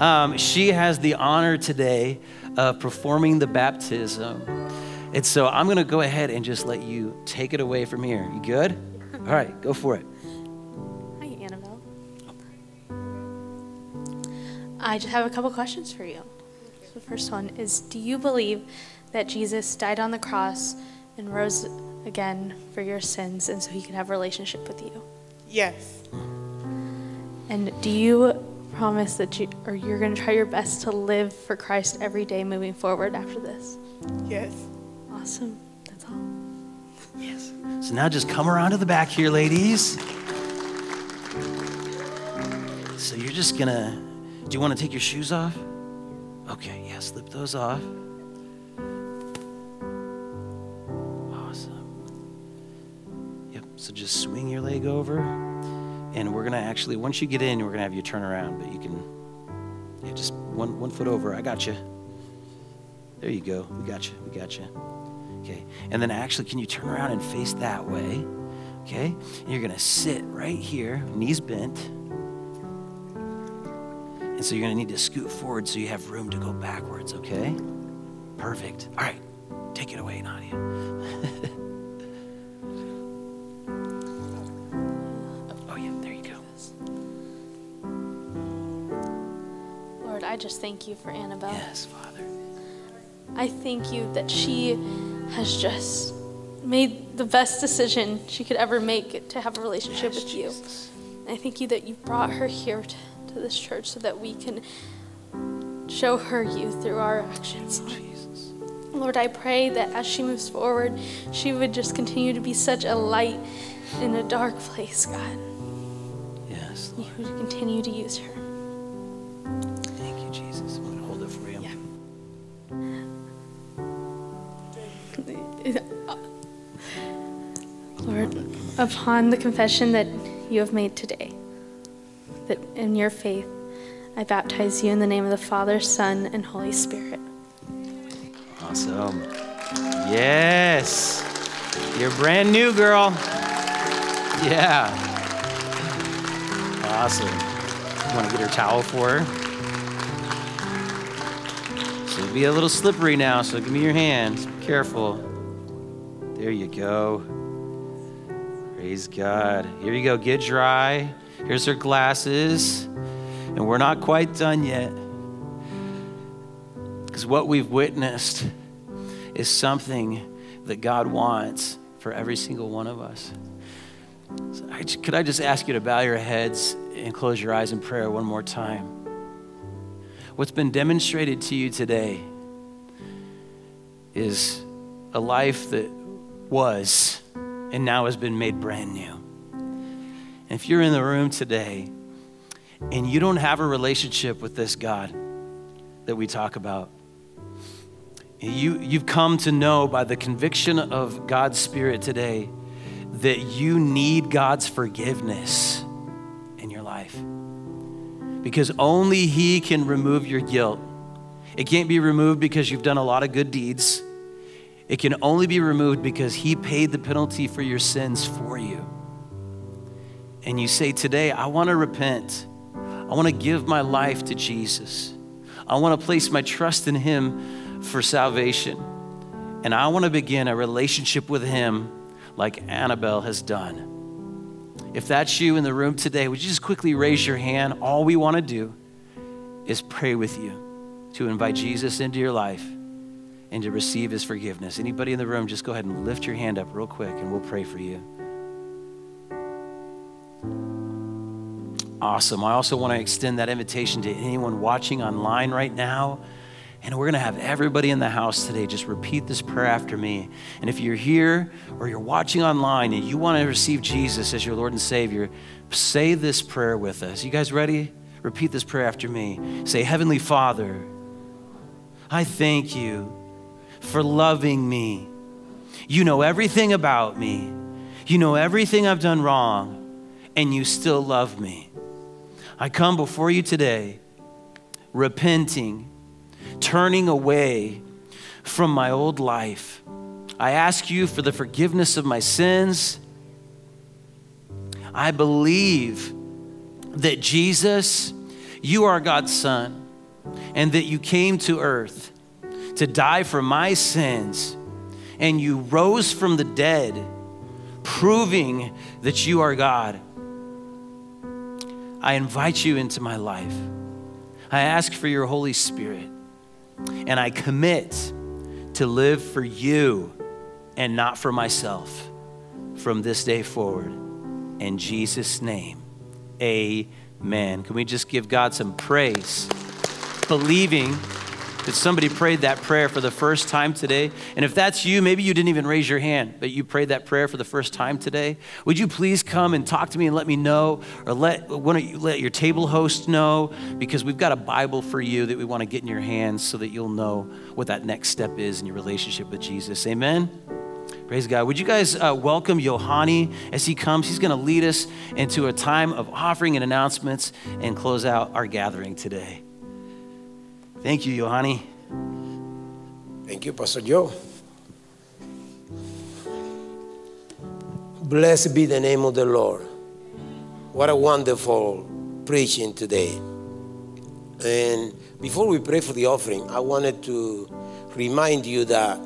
um, she has the honor today of performing the baptism. And so, I'm going to go ahead and just let you take it away from here. You good? All right, go for it. I just have a couple questions for you. The first one is Do you believe that Jesus died on the cross and rose again for your sins and so he could have a relationship with you? Yes. And do you promise that you or you're going to try your best to live for Christ every day moving forward after this? Yes. Awesome. That's all. Yes. So now just come around to the back here, ladies. So you're just gonna, do you want to take your shoes off? Okay, yeah, slip those off. Awesome. Yep, so just swing your leg over. And we're gonna actually, once you get in, we're gonna have you turn around, but you can, yeah, just one, one foot over. I got you. There you go. We got you. We got you. Okay. And then actually, can you turn around and face that way? Okay. And you're going to sit right here, knees bent. And so you're going to need to scoot forward so you have room to go backwards, okay? Perfect. All right. Take it away, Nadia. oh, yeah. There you go. Lord, I just thank you for Annabelle. Yes, Father. I thank you that she has just made the best decision she could ever make to have a relationship Yes, with you. Jesus. I thank you that you brought her here to, this church so that we can show her you through our actions. Jesus. Lord, I pray that as she moves forward, she would just continue to be such a light in a dark place, God. Yes, Lord. You would continue to use her. Thank you, Jesus. I'm going to hold it for you. Yeah. Lord, upon the confession that you have made today, that in your faith, I baptize you in the name of the Father, Son, and Holy Spirit. Awesome. Yes. You're brand new, girl. Yeah. Awesome. Want to get her towel for her? She'll be a little slippery now, so give me your hands. Be careful. There you go. Praise God. Here you go. Get dry. Here's her glasses. And we're not quite done yet. Because what we've witnessed is something that God wants for every single one of us. So I, could I just ask you to bow your heads and close your eyes in prayer one more time? What's been demonstrated to you today is a life that was and now has been made brand new. If you're in the room today and you don't have a relationship with this God that we talk about, you, you've come to know by the conviction of God's Spirit today that you need God's forgiveness in your life. Because only He can remove your guilt. It can't be removed because you've done a lot of good deeds. It can only be removed because He paid the penalty for your sins for you. And you say, Today, I want to repent. I want to give my life to Jesus. I want to place my trust in Him for salvation. And I want to begin a relationship with Him like Annabelle has done. If that's you in the room today, would you just quickly raise your hand? All we want to do is pray with you to invite Jesus into your life and to receive his forgiveness. Anybody in the room, just go ahead and lift your hand up real quick and we'll pray for you. Awesome. I also want to extend that invitation to anyone watching online right now. And we're going to have everybody in the house today just repeat this prayer after me. And if you're here or you're watching online and you want to receive Jesus as your Lord and Savior, say this prayer with us. You guys ready? Repeat this prayer after me. Say, Heavenly Father, I thank you for loving me. You know everything about me. You know everything I've done wrong, and you still love me. I come before you today repenting, turning away from my old life. I ask you for the forgiveness of my sins. I believe that Jesus, you are God's Son, and that you came to earth to die for my sins, and you rose from the dead, proving that you are God. I invite you into my life. I ask for your Holy Spirit, and I commit to live for you and not for myself from this day forward. In Jesus' name, amen. Can we just give God some praise? Believing that somebody prayed that prayer for the first time today. And if that's you, maybe you didn't even raise your hand, but you prayed that prayer for the first time today. Would you please come and talk to me and let me know, or let one of you let your table host know, because we've got a Bible for you that we want to get in your hands so that you'll know what that next step is in your relationship with Jesus. Amen. Praise God. Would you guys uh, welcome Yohani as he comes? He's going to lead us into a time of offering and announcements and close out our gathering today. Thank you, Yohani. Thank you, Pastor Joe. Blessed be the name of the Lord. What a wonderful preaching today. And before we pray for the offering, I wanted to remind you that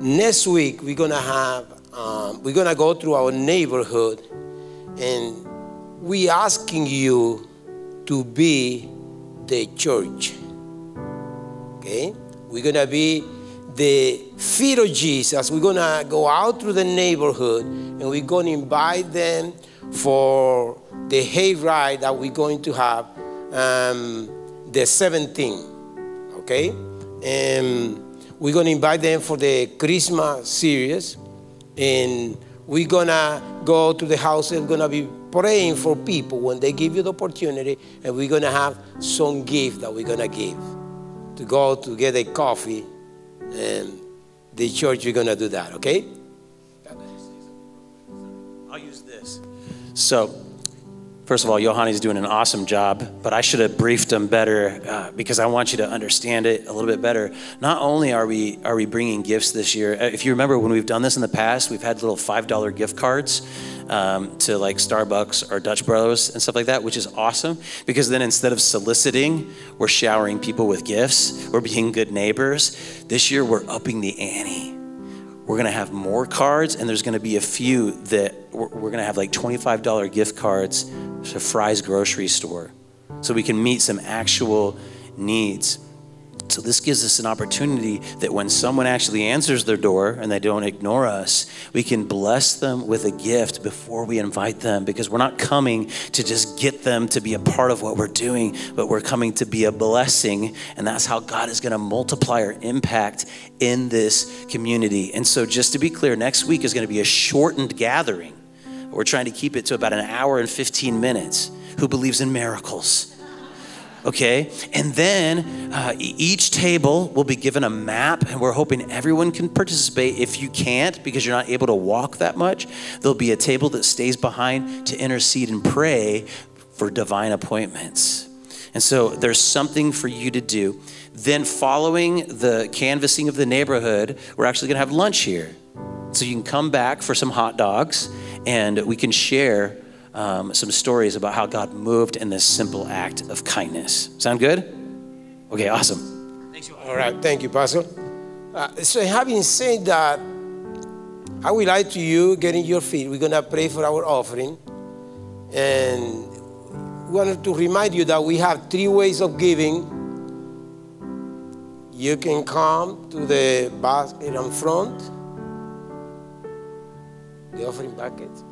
next week we're gonna have um, we're gonna go through our neighborhood, and we asking you to be the church. Okay? We're going to be the feet of Jesus. We're going to go out through the neighborhood and we're going to invite them for the hayride that we're going to have um, the 17th. Okay? And we're going to invite them for the Christmas series. And we're going to go to the houses, we're going to be praying for people when they give you the opportunity, and we're going to have some gift that we're going to give to go to get a coffee, and the church, we're going to do that, okay? I'll use this. So, first of all, Johanni's doing an awesome job, but I should have briefed him better uh, because I want you to understand it a little bit better. Not only are we are we bringing gifts this year, uh, if you remember when we've done this in the past, we've had little five dollar gift cards. Um, to like Starbucks or Dutch Bros and stuff like that, which is awesome because then instead of soliciting, we're showering people with gifts, we're being good neighbors. This year, we're upping the ante. We're to have more cards and there's to be a few that we're, we're to have like $25 gift cards to Fry's grocery store so we can meet some actual needs so this gives us an opportunity that when someone actually answers their door and they don't ignore us we can bless them with a gift before we invite them because we're not coming to just get them to be a part of what we're doing but we're coming to be a blessing and that's how god is going to multiply our impact in this community. And so just to be clear next week is going to be a shortened gathering. We're trying to keep it to about an hour and 15 minutes. Who believes in miracles okay? And then uh, each table will be given a map, and we're hoping everyone can participate. If you can't, because you're not able to walk that much, there'll be a table that stays behind to intercede and pray for divine appointments. And so there's something for you to do. Then, following the canvassing of the neighborhood, we're actually gonna have lunch here. So you can come back for some hot dogs and we can share um, some stories about how God moved in this simple act of kindness. Sound good? Okay, awesome. All right, thank you, Pastor. Uh, so, having said that, I would like to you get in your feet. We're going to pray for our offering. And we wanted to remind you that we have three ways of giving. You can come to the basket in front, the offering bucket.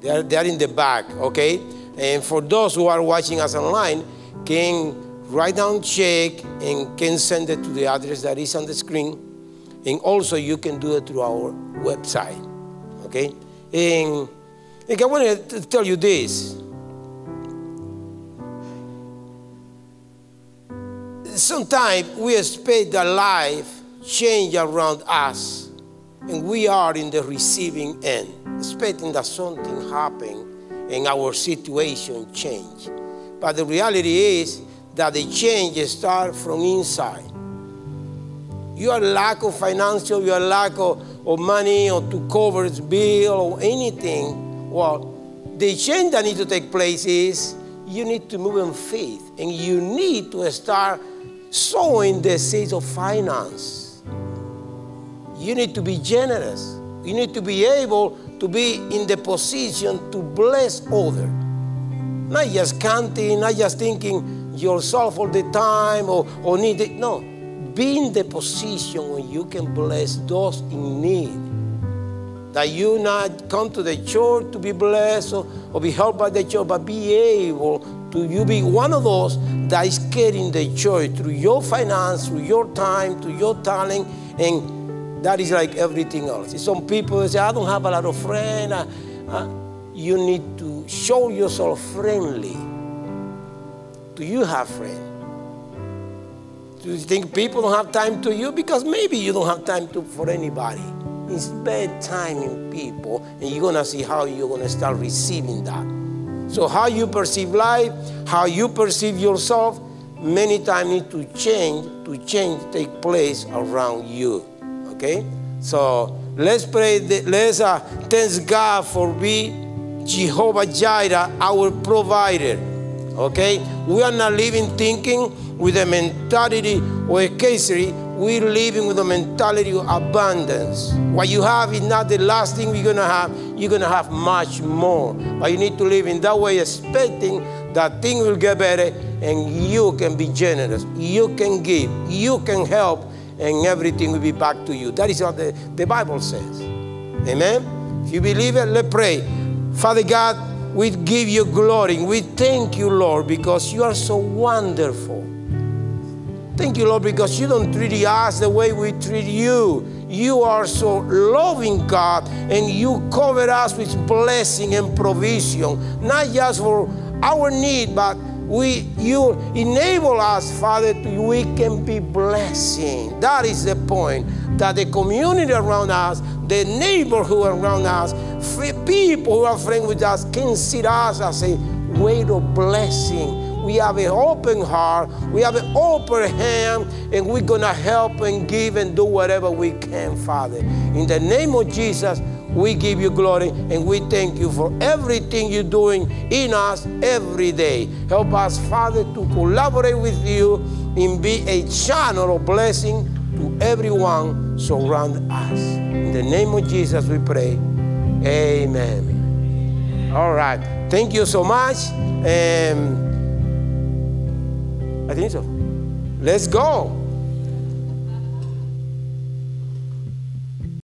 They are, they are in the back, okay? And for those who are watching us online, can write down check and can send it to the address that is on the screen. And also you can do it through our website, okay? And, and I want to tell you this. sometimes we expect that life change around us, and we are in the receiving end, expecting that something happen and our situation change. But the reality is that the change starts from inside. Your lack of financial, your lack of, of money or to cover its bill or anything, well, the change that needs to take place is you need to move in faith and you need to start sowing the seeds of finance. You need to be generous. You need to be able to be in the position to bless others. Not just counting, not just thinking yourself all the time or, or need it. No. Be in the position when you can bless those in need. That you not come to the church to be blessed or, or be helped by the church, but be able to you be one of those that is carrying the church through your finance, through your time, through your talent, and that is like everything else. Some people say, I don't have a lot of friends. Uh, uh, you need to show yourself friendly. Do you have friends? Do you think people don't have time to you? Because maybe you don't have time to, for anybody. Spend time in people, and you're gonna see how you're gonna start receiving that. So, how you perceive life, how you perceive yourself, many times need to change to change take place around you. Okay? So let's pray. Let's uh, thank God for be Jehovah Jireh, our provider. Okay? We are not living thinking with a mentality or a casery. We're living with a mentality of abundance. What you have is not the last thing you're gonna have. You're gonna have much more. But you need to live in that way, expecting that thing will get better and you can be generous. You can give. You can help and everything will be back to you. That is what the, the Bible says. Amen? If you believe it, let's pray. Father God, we give you glory. We thank you, Lord, because you are so wonderful. Thank you, Lord, because you don't treat us the way we treat you. You are so loving, God, and you cover us with blessing and provision, not just for our need, but we you enable us father we can be blessing. That is the point that the community around us the neighborhood around us people who are friends with us can see us as a way of blessing. We have an open heart we have an open hand and we're gonna help and give and do whatever we can father. In the name of jesus we give you glory and we thank you for everything you're doing in us every day. Help us, Father, to collaborate with you and be a channel of blessing to everyone surround us. In the name of Jesus, we pray. Amen. All right. Thank you so much. Um, I think so. Let's go.